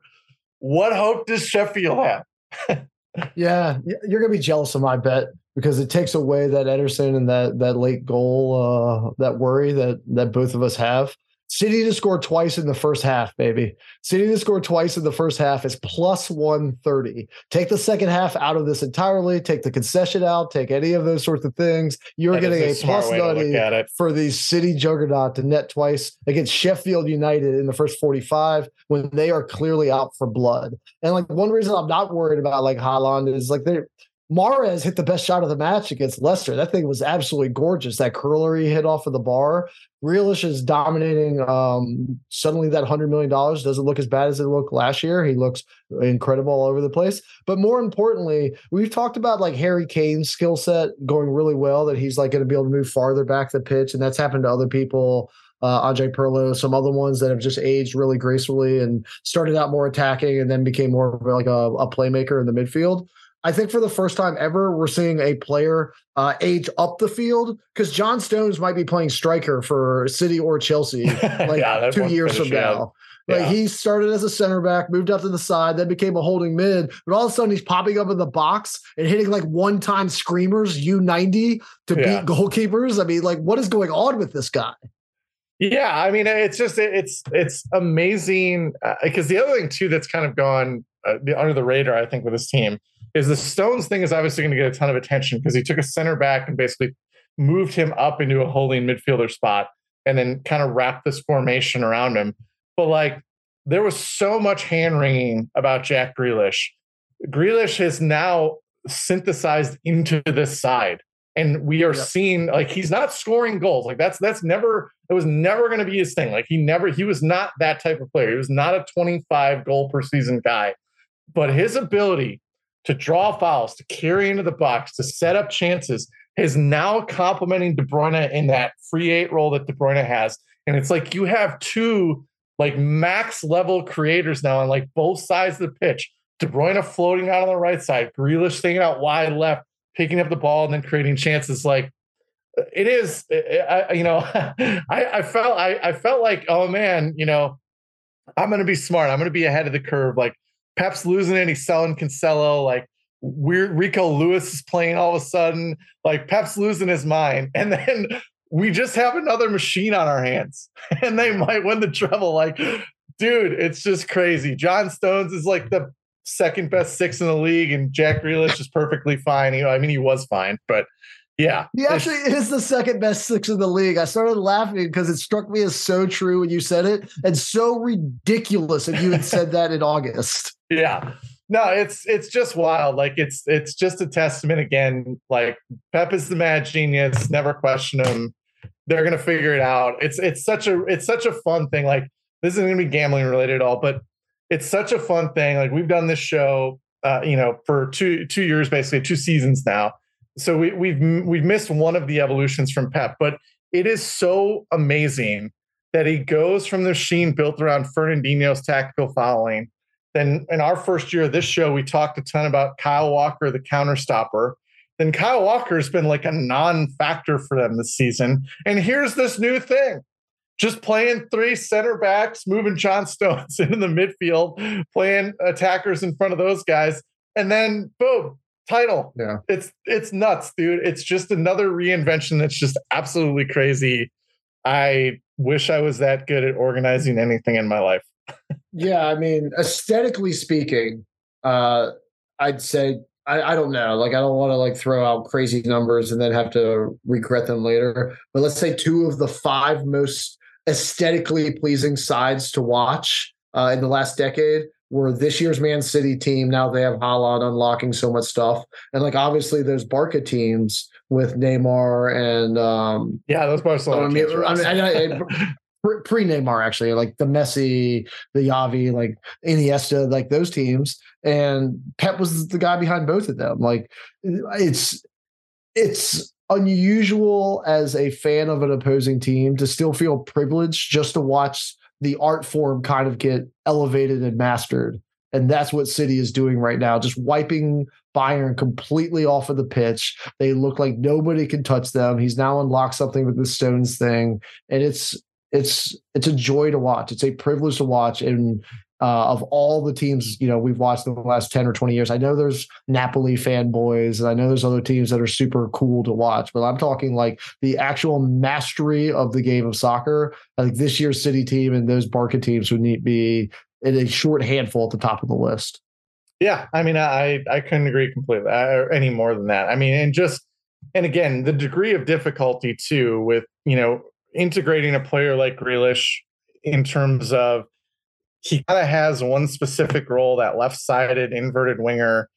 what hope does Sheffield have? *laughs* yeah, you're going to be jealous of my bet because it takes away that Ederson and that that late goal, uh, that worry that that both of us have. City to score twice in the first half, baby. City to score twice in the first half is plus 130. Take the second half out of this entirely, take the concession out, take any of those sorts of things. You're that getting a, a plus nutty for the City juggernaut to net twice against Sheffield United in the first 45 when they are clearly out for blood. And like one reason I'm not worried about like Haaland is like they're Mahrez hit the best shot of the match against Leicester. That thing was absolutely gorgeous. That curler he hit off of the bar. Grealish is dominating. Um, suddenly, that hundred million dollars doesn't look as bad as it looked last year. He looks incredible all over the place. But more importantly, we've talked about like Harry Kane's skill set going really well. That he's like going to be able to move farther back the pitch, and that's happened to other people. Uh, Pirlo, some other ones that have just aged really gracefully and started out more attacking and then became more of like a, a playmaker in the midfield. I think for the first time ever, we're seeing a player uh, age up the field because John Stones might be playing striker for City or Chelsea *laughs* like yeah, two years from now. Like yeah. he started as a center back, moved up to the side, then became a holding mid, but all of a sudden he's popping up in the box and hitting like one time screamers U90 to yeah. beat goalkeepers. I mean, like, what is going on with this guy? Yeah, I mean, it's just it's it's amazing because uh, the other thing too that's kind of gone uh, under the radar, I think, with this team is the Stones thing is obviously going to get a ton of attention because he took a center back and basically moved him up into a holding midfielder spot and then kind of wrapped this formation around him. But like there was so much hand wringing about Jack Grealish. Grealish has now synthesized into this side. And we are seeing like he's not scoring goals. Like that's that's never it was never going to be his thing. Like he never he was not that type of player. He was not a 25 goal per season guy. But his ability to draw fouls, to carry into the box, to set up chances is now complementing De Bruyne in that free eight role that De Bruyne has. And it's like you have two like max level creators now on like both sides of the pitch. De Bruyne floating out on the right side, Grealish thinking out wide left, picking up the ball and then creating chances. Like it is, I, you know, *laughs* I, I felt I, I felt like, oh man, you know, I'm going to be smart. I'm going to be ahead of the curve. Like Pep's losing it. He's selling Cancelo. Like weird Rico Lewis is playing all of a sudden. Like Pep's losing his mind. *laughs* And then we just have another machine on our hands *laughs* and they might win the treble. Like, dude, it's just crazy. John Stones is like the second best six in the league, and Jack Grealish is perfectly fine. Know, I mean, he was fine, but yeah. He actually is the second best six in the league. I started laughing because it struck me as so true when you said it and so ridiculous if you had said that in August. *laughs* Yeah. No, it's it's just wild. Like it's it's just a testament again. Like Pep is the mad genius. Never question him. They're gonna figure it out. It's it's such a it's such a fun thing. Like this isn't gonna be gambling related at all, but it's such a fun thing. Like we've done this show, uh, you know, for two two years, basically two seasons now. So we, we've we've missed one of the evolutions from Pep, but it is so amazing that he goes from the machine built around Fernandinho's tactical following then in our first year of this show, we talked a ton about Kyle Walker, the counter stopper. Then Kyle Walker has been like a non-factor for them this season. And here's this new thing. Just playing three center backs, moving John Stones *laughs* into the midfield, playing attackers in front of those guys, and then boom, title. Yeah. It's it's nuts, dude. It's just another reinvention that's just absolutely crazy. I wish I was that good at organizing anything in my life *laughs* yeah, I mean, aesthetically speaking, uh, I'd say I, I don't know. Like, I don't want to like throw out crazy numbers and then have to regret them later. But let's say two of the five most aesthetically pleasing sides to watch uh, in the last decade were this year's Man City team. Now they have Haaland unlocking so much stuff, and like obviously those Barca teams with Neymar and um, yeah, those Barcelona. I mean, I mean I, *laughs* pre Neymar actually, like the Messi, the Xavi, like Iniesta, like those teams. And Pep was the guy behind both of them. Like it's it's unusual as a fan of an opposing team to still feel privileged just to watch the art form kind of get elevated and mastered. And that's what City is doing right now, just wiping Bayern completely off of the pitch. They look like nobody can touch them. He's now unlocked something with the Stones thing. And it's it's it's a joy to watch. It's a privilege to watch. And uh, of all the teams, you know, we've watched in the last 10 or 20 years, I know there's Napoli fanboys and I know there's other teams that are super cool to watch, but I'm talking like the actual mastery of the game of soccer. I think this year's City team and those Barca teams would need be in a short handful at the top of the list. Yeah, I mean, I I couldn't agree completely uh, any more than that. I mean, and just and again, the degree of difficulty too with you know integrating a player like Grealish in terms of he kind of has one specific role, that left-sided inverted winger.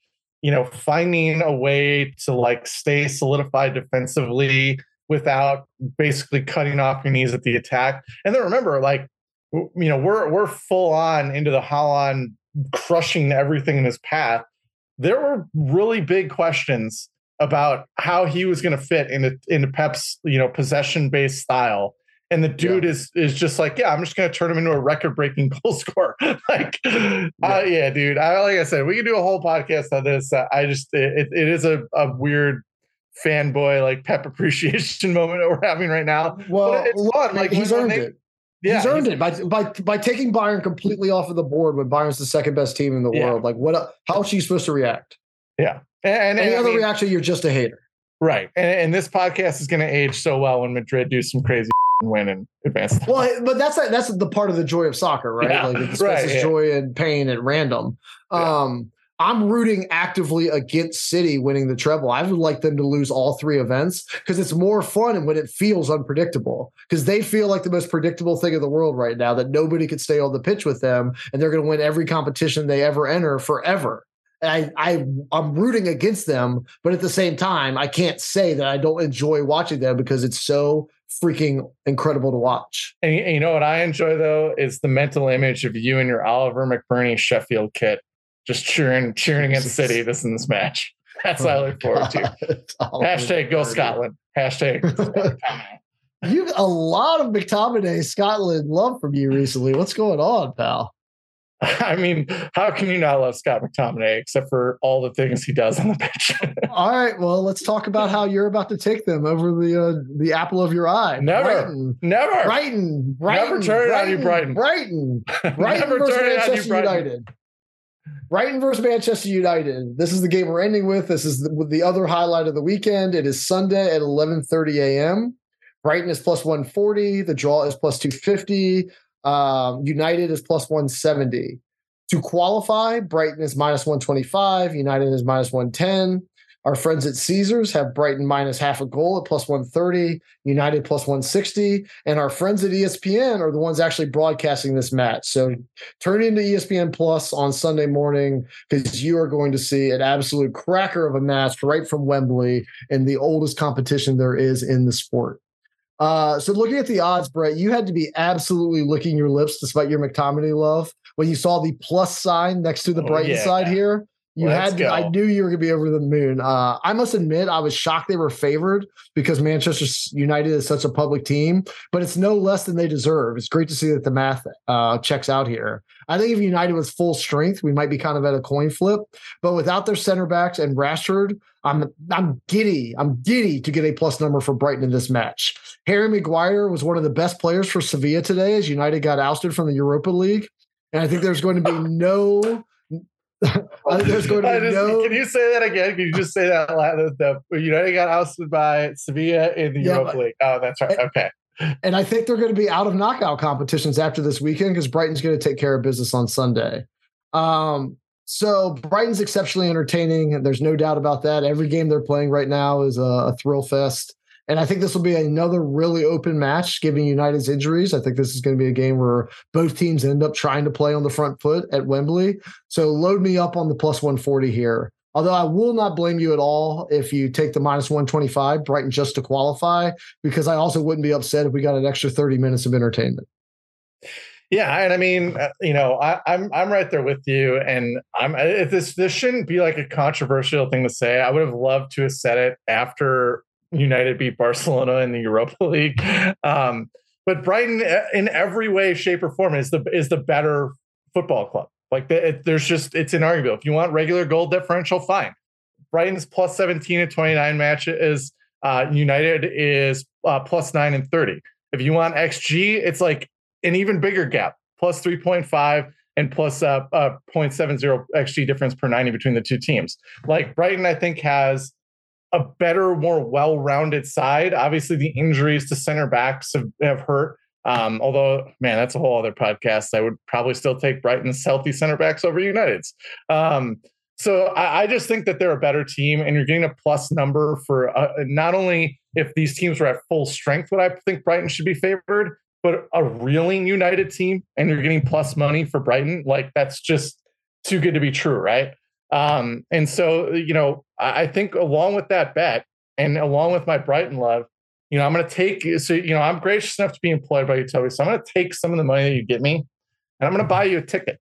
You know, finding a way to like stay solidified defensively without basically cutting off your knees at the attack. And then remember, like, you know, we're we're full on into the Haaland crushing everything in his path. There were really big questions about how he was going to fit into into Pep's you know possession based style. And the dude yeah. is is just like, yeah, I'm just going to turn him into a record breaking *laughs* goal scorer. *laughs* like, yeah. Uh, yeah, dude. I, like I said, we can do a whole podcast on this. Uh, I just it, it is a, a weird fanboy like Pep *laughs* appreciation moment that we're having right now. Well, it's fun. Like he's earned they, it. Yeah, he's earned he's, it by by by taking Bayern completely off of the board when Bayern's the second best team in the yeah. world. Like, what? How is she supposed to react? Yeah, and, and any other I mean, reaction, you're just a hater. Right. And, and this podcast is going to age so well when Madrid do some crazy win and advance. *laughs* Well, but that's that's the part of the joy of soccer, right? Yeah, like it right, yeah. joy and pain at random. Yeah. Um, I'm rooting actively against City winning the treble. I would like them to lose all three events because it's more fun and when it feels unpredictable. Because they feel like the most predictable thing in the world right now that nobody could stay on the pitch with them and they're going to win every competition they ever enter forever. I, I I'm rooting against them, but at the same time, I can't say that I don't enjoy watching them because it's so freaking incredible to watch. And, and you know what I enjoy though is the mental image of you and your Oliver McBurnie Sheffield kit just cheering, cheering against City this in this match. *laughs* That's what I look forward to. *laughs* Oh Hashtag go Scotland. *laughs* Hashtag. you a lot of McTominay Scotland love from you recently. What's going on, pal? *laughs* I mean, how can you not love Scott McTominay except for all the things he does on the pitch? *laughs* all right, well, let's talk about how you're about to take them over the uh, the apple of your eye. Never, Brighton, never, Brighton, Brighton, never turn Brighton, on you, Brighton, Brighton, Brighton *laughs* versus Manchester you, Brighton. United. Brighton versus Manchester United. This is the game we're ending with. This is the, the other highlight of the weekend. It is Sunday at 11:30 a.m. Brighton is plus 140. The draw is plus 250. Um, United is plus 170. To qualify, Brighton is minus 125. United is minus 110. Our friends at Caesars have Brighton minus half a goal at plus 130, United plus 160. And our friends at ESPN are the ones actually broadcasting this match. So turn into ESPN Plus on Sunday morning because you are going to see an absolute cracker of a match right from Wembley in the oldest competition there is in the sport. Uh, so looking at the odds, Brett, you had to be absolutely licking your lips despite your McTominay love when you saw the plus sign next to the oh, Brighton yeah. side here. You Let's had to, I knew you were going to be over the moon. Uh, I must admit, I was shocked they were favored because Manchester United is such a public team, but it's no less than they deserve. It's great to see that the math uh, checks out here. I think if United was full strength, we might be kind of at a coin flip, but without their center backs and Rashford, I'm I'm giddy. I'm giddy to get a plus number for Brighton in this match. Harry Maguire was one of the best players for Sevilla today as United got ousted from the Europa League. And I think there's going to be *laughs* no there's *laughs* going to be just, no. Can you say that again? Can you just say that? The, the United got ousted by Sevilla in the yeah, Europa League. Oh, that's right. Okay. And I think they're going to be out of knockout competitions after this weekend because Brighton's going to take care of business on Sunday. Um, so Brighton's exceptionally entertaining. There's no doubt about that. Every game they're playing right now is a, a thrill fest. And I think this will be another really open match, given United's injuries. I think this is going to be a game where both teams end up trying to play on the front foot at Wembley. So load me up on the plus 140 here. Although I will not blame you at all if you take the minus 125, Brighton just to qualify, because I also wouldn't be upset if we got an extra 30 minutes of entertainment. Yeah, and I mean, uh, you know, I, am I'm, I'm right there with you, and I'm this this shouldn't be like a controversial thing to say. I would have loved to have said it after United beat Barcelona in the Europa *laughs* League. Um, but Brighton, uh, in every way, shape, or form, is the is the better football club. Like the, there's just it's inarguable. If you want regular goal differential, fine. Brighton's plus 17 and 29 match is uh, United is uh, plus nine and 30. If you want XG, it's like an even bigger gap, plus 3.5 and plus uh, uh 0.70 XG difference per 90 between the two teams. Like Brighton, I think has a better, more well-rounded side. Obviously, the injuries to center backs have, have hurt. Um, although, man, that's a whole other podcast. I would probably still take Brighton's healthy center backs over United's. Um, so I, I, just think that they're a better team, and you're getting a plus number for uh, not only if these teams were at full strength, what I think Brighton should be favored, but a reeling United team, and you're getting plus money for Brighton. Like that's just too good to be true, right? Um, and so, you know, I, I think along with that bet and along with my Brighton love, you know, I'm going to take, so, you know, I'm gracious enough to be employed by you, So I'm going to take some of the money that you get me and I'm going to buy you a ticket.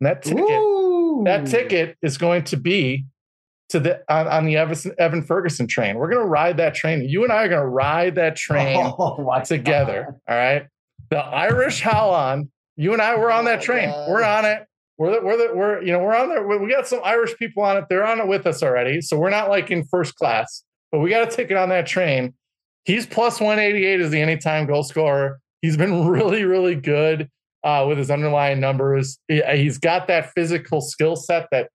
And that ticket, Ooh. that ticket is going to be to the on, on the Evan, Evan, Ferguson train. We're going to ride that train. You and I are going to ride that train *laughs* oh, together. God. All right. The Irish Haaland. You and I were on that oh, train. We're on it. We're we're the, we're you know we're on there. We got some Irish people on it. They're on it with us already, so we're not like in first class, but we got a ticket on that train. He's plus 188 as the anytime goal scorer. He's been *laughs* really really good uh, with his underlying numbers. He, he's got that physical skill set that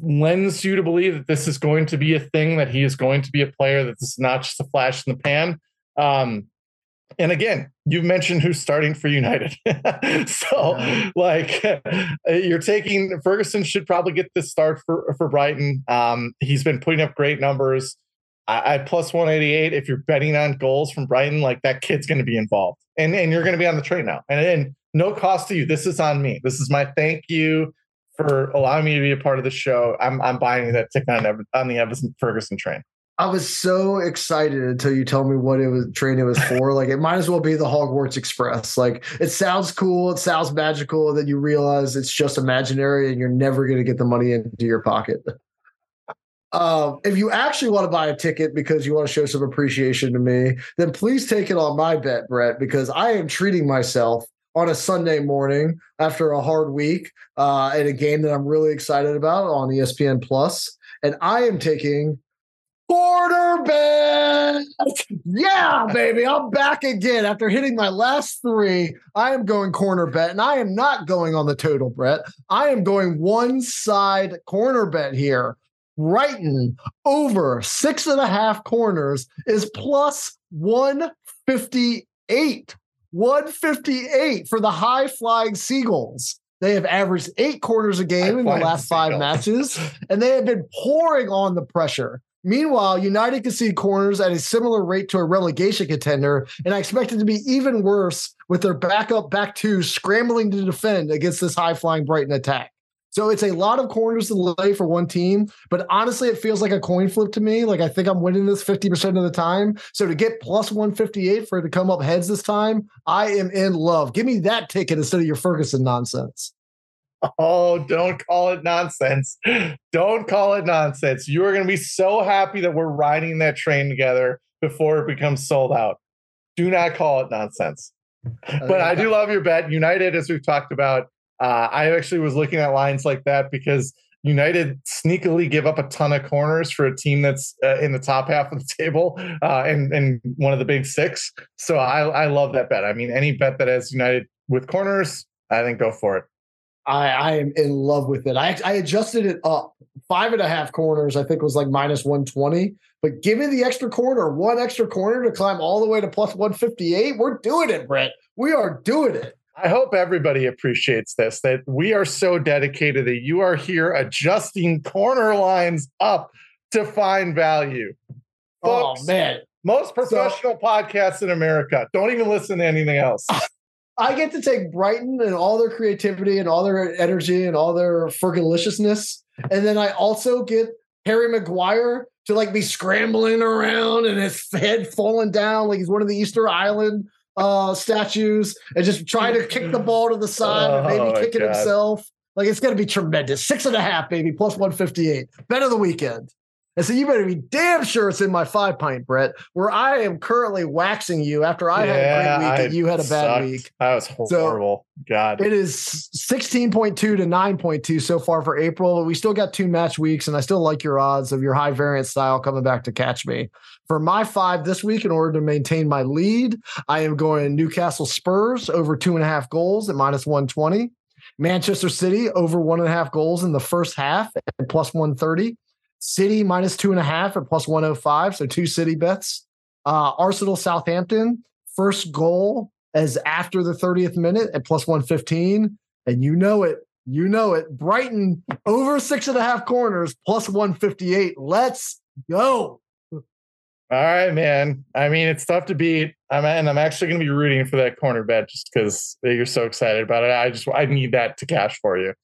lends you to believe that this is going to be a thing. That he is going to be a player. That this is not just a flash in the pan. Um, And again, you mentioned who's starting for United. *laughs* so, yeah. like, you're taking Ferguson should probably get the start for for Brighton. Um, he's been putting up great numbers. I, I plus 188. If you're betting on goals from Brighton, like that kid's going to be involved, and and you're going to be on the train now. And then no cost to you. This is on me. This is my thank you for allowing me to be a part of the show. I'm I'm buying that ticket on, on the Evan Ferguson train. I was so excited until you told me what it was train it was *laughs* for. like it might as well be the Hogwarts Express. Like it sounds cool, it sounds magical, and then you realize it's just imaginary and you're never gonna get the money into your pocket. Um, if you actually want to buy a ticket because you want to show some appreciation to me, then please take it on my bet, Brett, because I am treating myself on a Sunday morning after a hard week uh, at a game that I'm really excited about on ESPN Plus, and I am taking quarterback. Yeah, baby, I'm back again after hitting my last three. I am going corner bet, and I am not going on the total, Brett. I am going one side corner bet here. Brighton over six and a half corners is plus 158. 158 for the high flying Seagulls. They have averaged eight quarters a game in the last five matches, *laughs* and they have been pouring on the pressure. Meanwhile, United concede corners at a similar rate to a relegation contender, and I expect it to be even worse with their backup back two scrambling to defend against this high flying Brighton attack. So it's a lot of corners to lay for one team, but honestly, it feels like a coin flip to me. Like I think I'm winning this 50% of the time. So to get plus 158 for it to come up heads this time, I am in love. Give me that ticket instead of your Ferguson nonsense. Oh, don't call it nonsense. Don't call it nonsense. You are going to be so happy that we're riding that train together before it becomes sold out. Do not call it nonsense. But I do love your bet. United, as we've talked about, uh, I actually was looking at lines like that because United sneakily give up a ton of corners for a team that's uh, in the top half of the *laughs* table uh, and and one of the big six. So I I love that bet. I mean, any bet that has United with corners, I think go for it. I, I am in love with it. I, I adjusted it up five and a half corners. I think was like minus one twenty. But give me the extra corner, one extra corner to climb all the way to plus one fifty eight. We're doing it, Brett. We are doing it. I hope everybody appreciates this that we are so dedicated that you are here adjusting corner lines up to find value. Oh, Folks, oh man. Most professional so, podcasts in America don't even listen to anything else. *laughs* I get to take Brighton and all their creativity and all their energy and all their fergalicious, and then I also get Harry Maguire to like be scrambling around and his head falling down like he's one of the Easter Island uh, statues and just try to kick the *laughs* ball to the side and maybe oh, kick it himself. Like it's going to be tremendous. Six and a half, baby, plus 158. Bet of the weekend. And so you better be damn sure it's in my five pint, Brett, where I am currently waxing you after I yeah, had a great week I and you had a bad sucked. week. That was horrible. So God. It is 16.2 to 9.2 so far for April, but we still got two match weeks, and I still like your odds of your high variance style coming back to catch me. For my five this week, in order to maintain my lead, I am going Newcastle Spurs over two and a half goals at minus 120. Manchester City over one and a half goals in the first half at plus 130. City minus two and a half at plus 105. So two City bets. Uh, Arsenal Southampton, first goal as after the 30th minute at plus 115. And you know it. You know it. Brighton over six and a half corners plus 158. Let's go. All right, man. I mean, it's tough to beat. I'm and I'm actually going to be rooting for that corner bet just because you're so excited about it. I just I need that to cash for you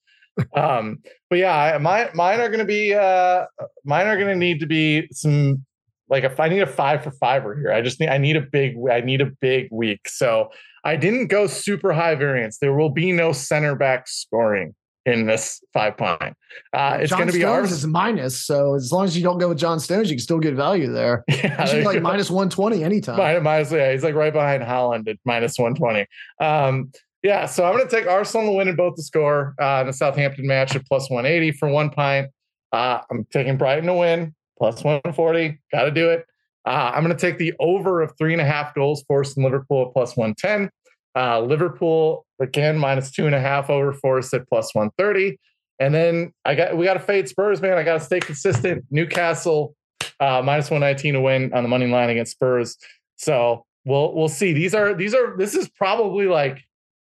um, but yeah, mine mine are going to be uh, mine are going to need to be some like if I need a five for fiver here. I just need I need a big I need a big week. So I didn't go super high variance. There will be no center back scoring in this five pint. Uh, it's going to be ours. is minus, so as long as you don't go with John Stones, you can still get value there. *laughs* Yeah, he's like minus one twenty anytime. Minus, yeah, he's like right behind Haaland at minus one twenty. Um, yeah, so I'm going to take Arsenal to win in both the score uh, in the Southampton match at plus 180 for one pint. Uh, I'm taking Brighton to win plus 140. Got to do it. Uh, I'm going to take the over of three and a half goals Forest in Liverpool at plus 110. Uh, Liverpool again minus two and a half over Forest at plus 130. And then I got we got to fade Spurs, man. I got to stay consistent. Newcastle uh, minus 119 to win on the money line against Spurs. So we'll we'll see. These are these are this is probably like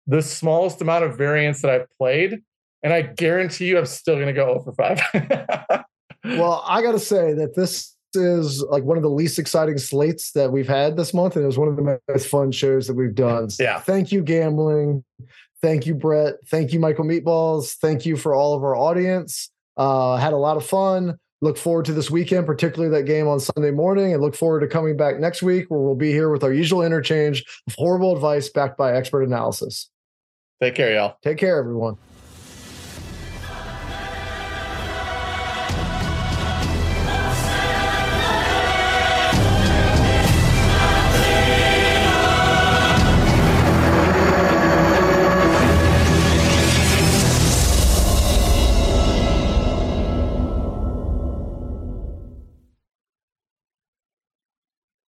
the smallest amount of variance that I've played, and I guarantee you, I'm still going to go over five. *laughs* well, I got to say that this is like one of the least exciting slates that we've had this month, and it was one of the most fun shows that we've done. So yeah. Thank you, gambling. Thank you, Brett. Thank you, Michael Meatballs. Thank you for all of our audience. Uh, had a lot of fun. Look forward to this weekend, particularly that game on Sunday morning, and look forward to coming back next week where we'll be here with our usual interchange of horrible advice backed by expert analysis. Take care, y'all. Take care, everyone.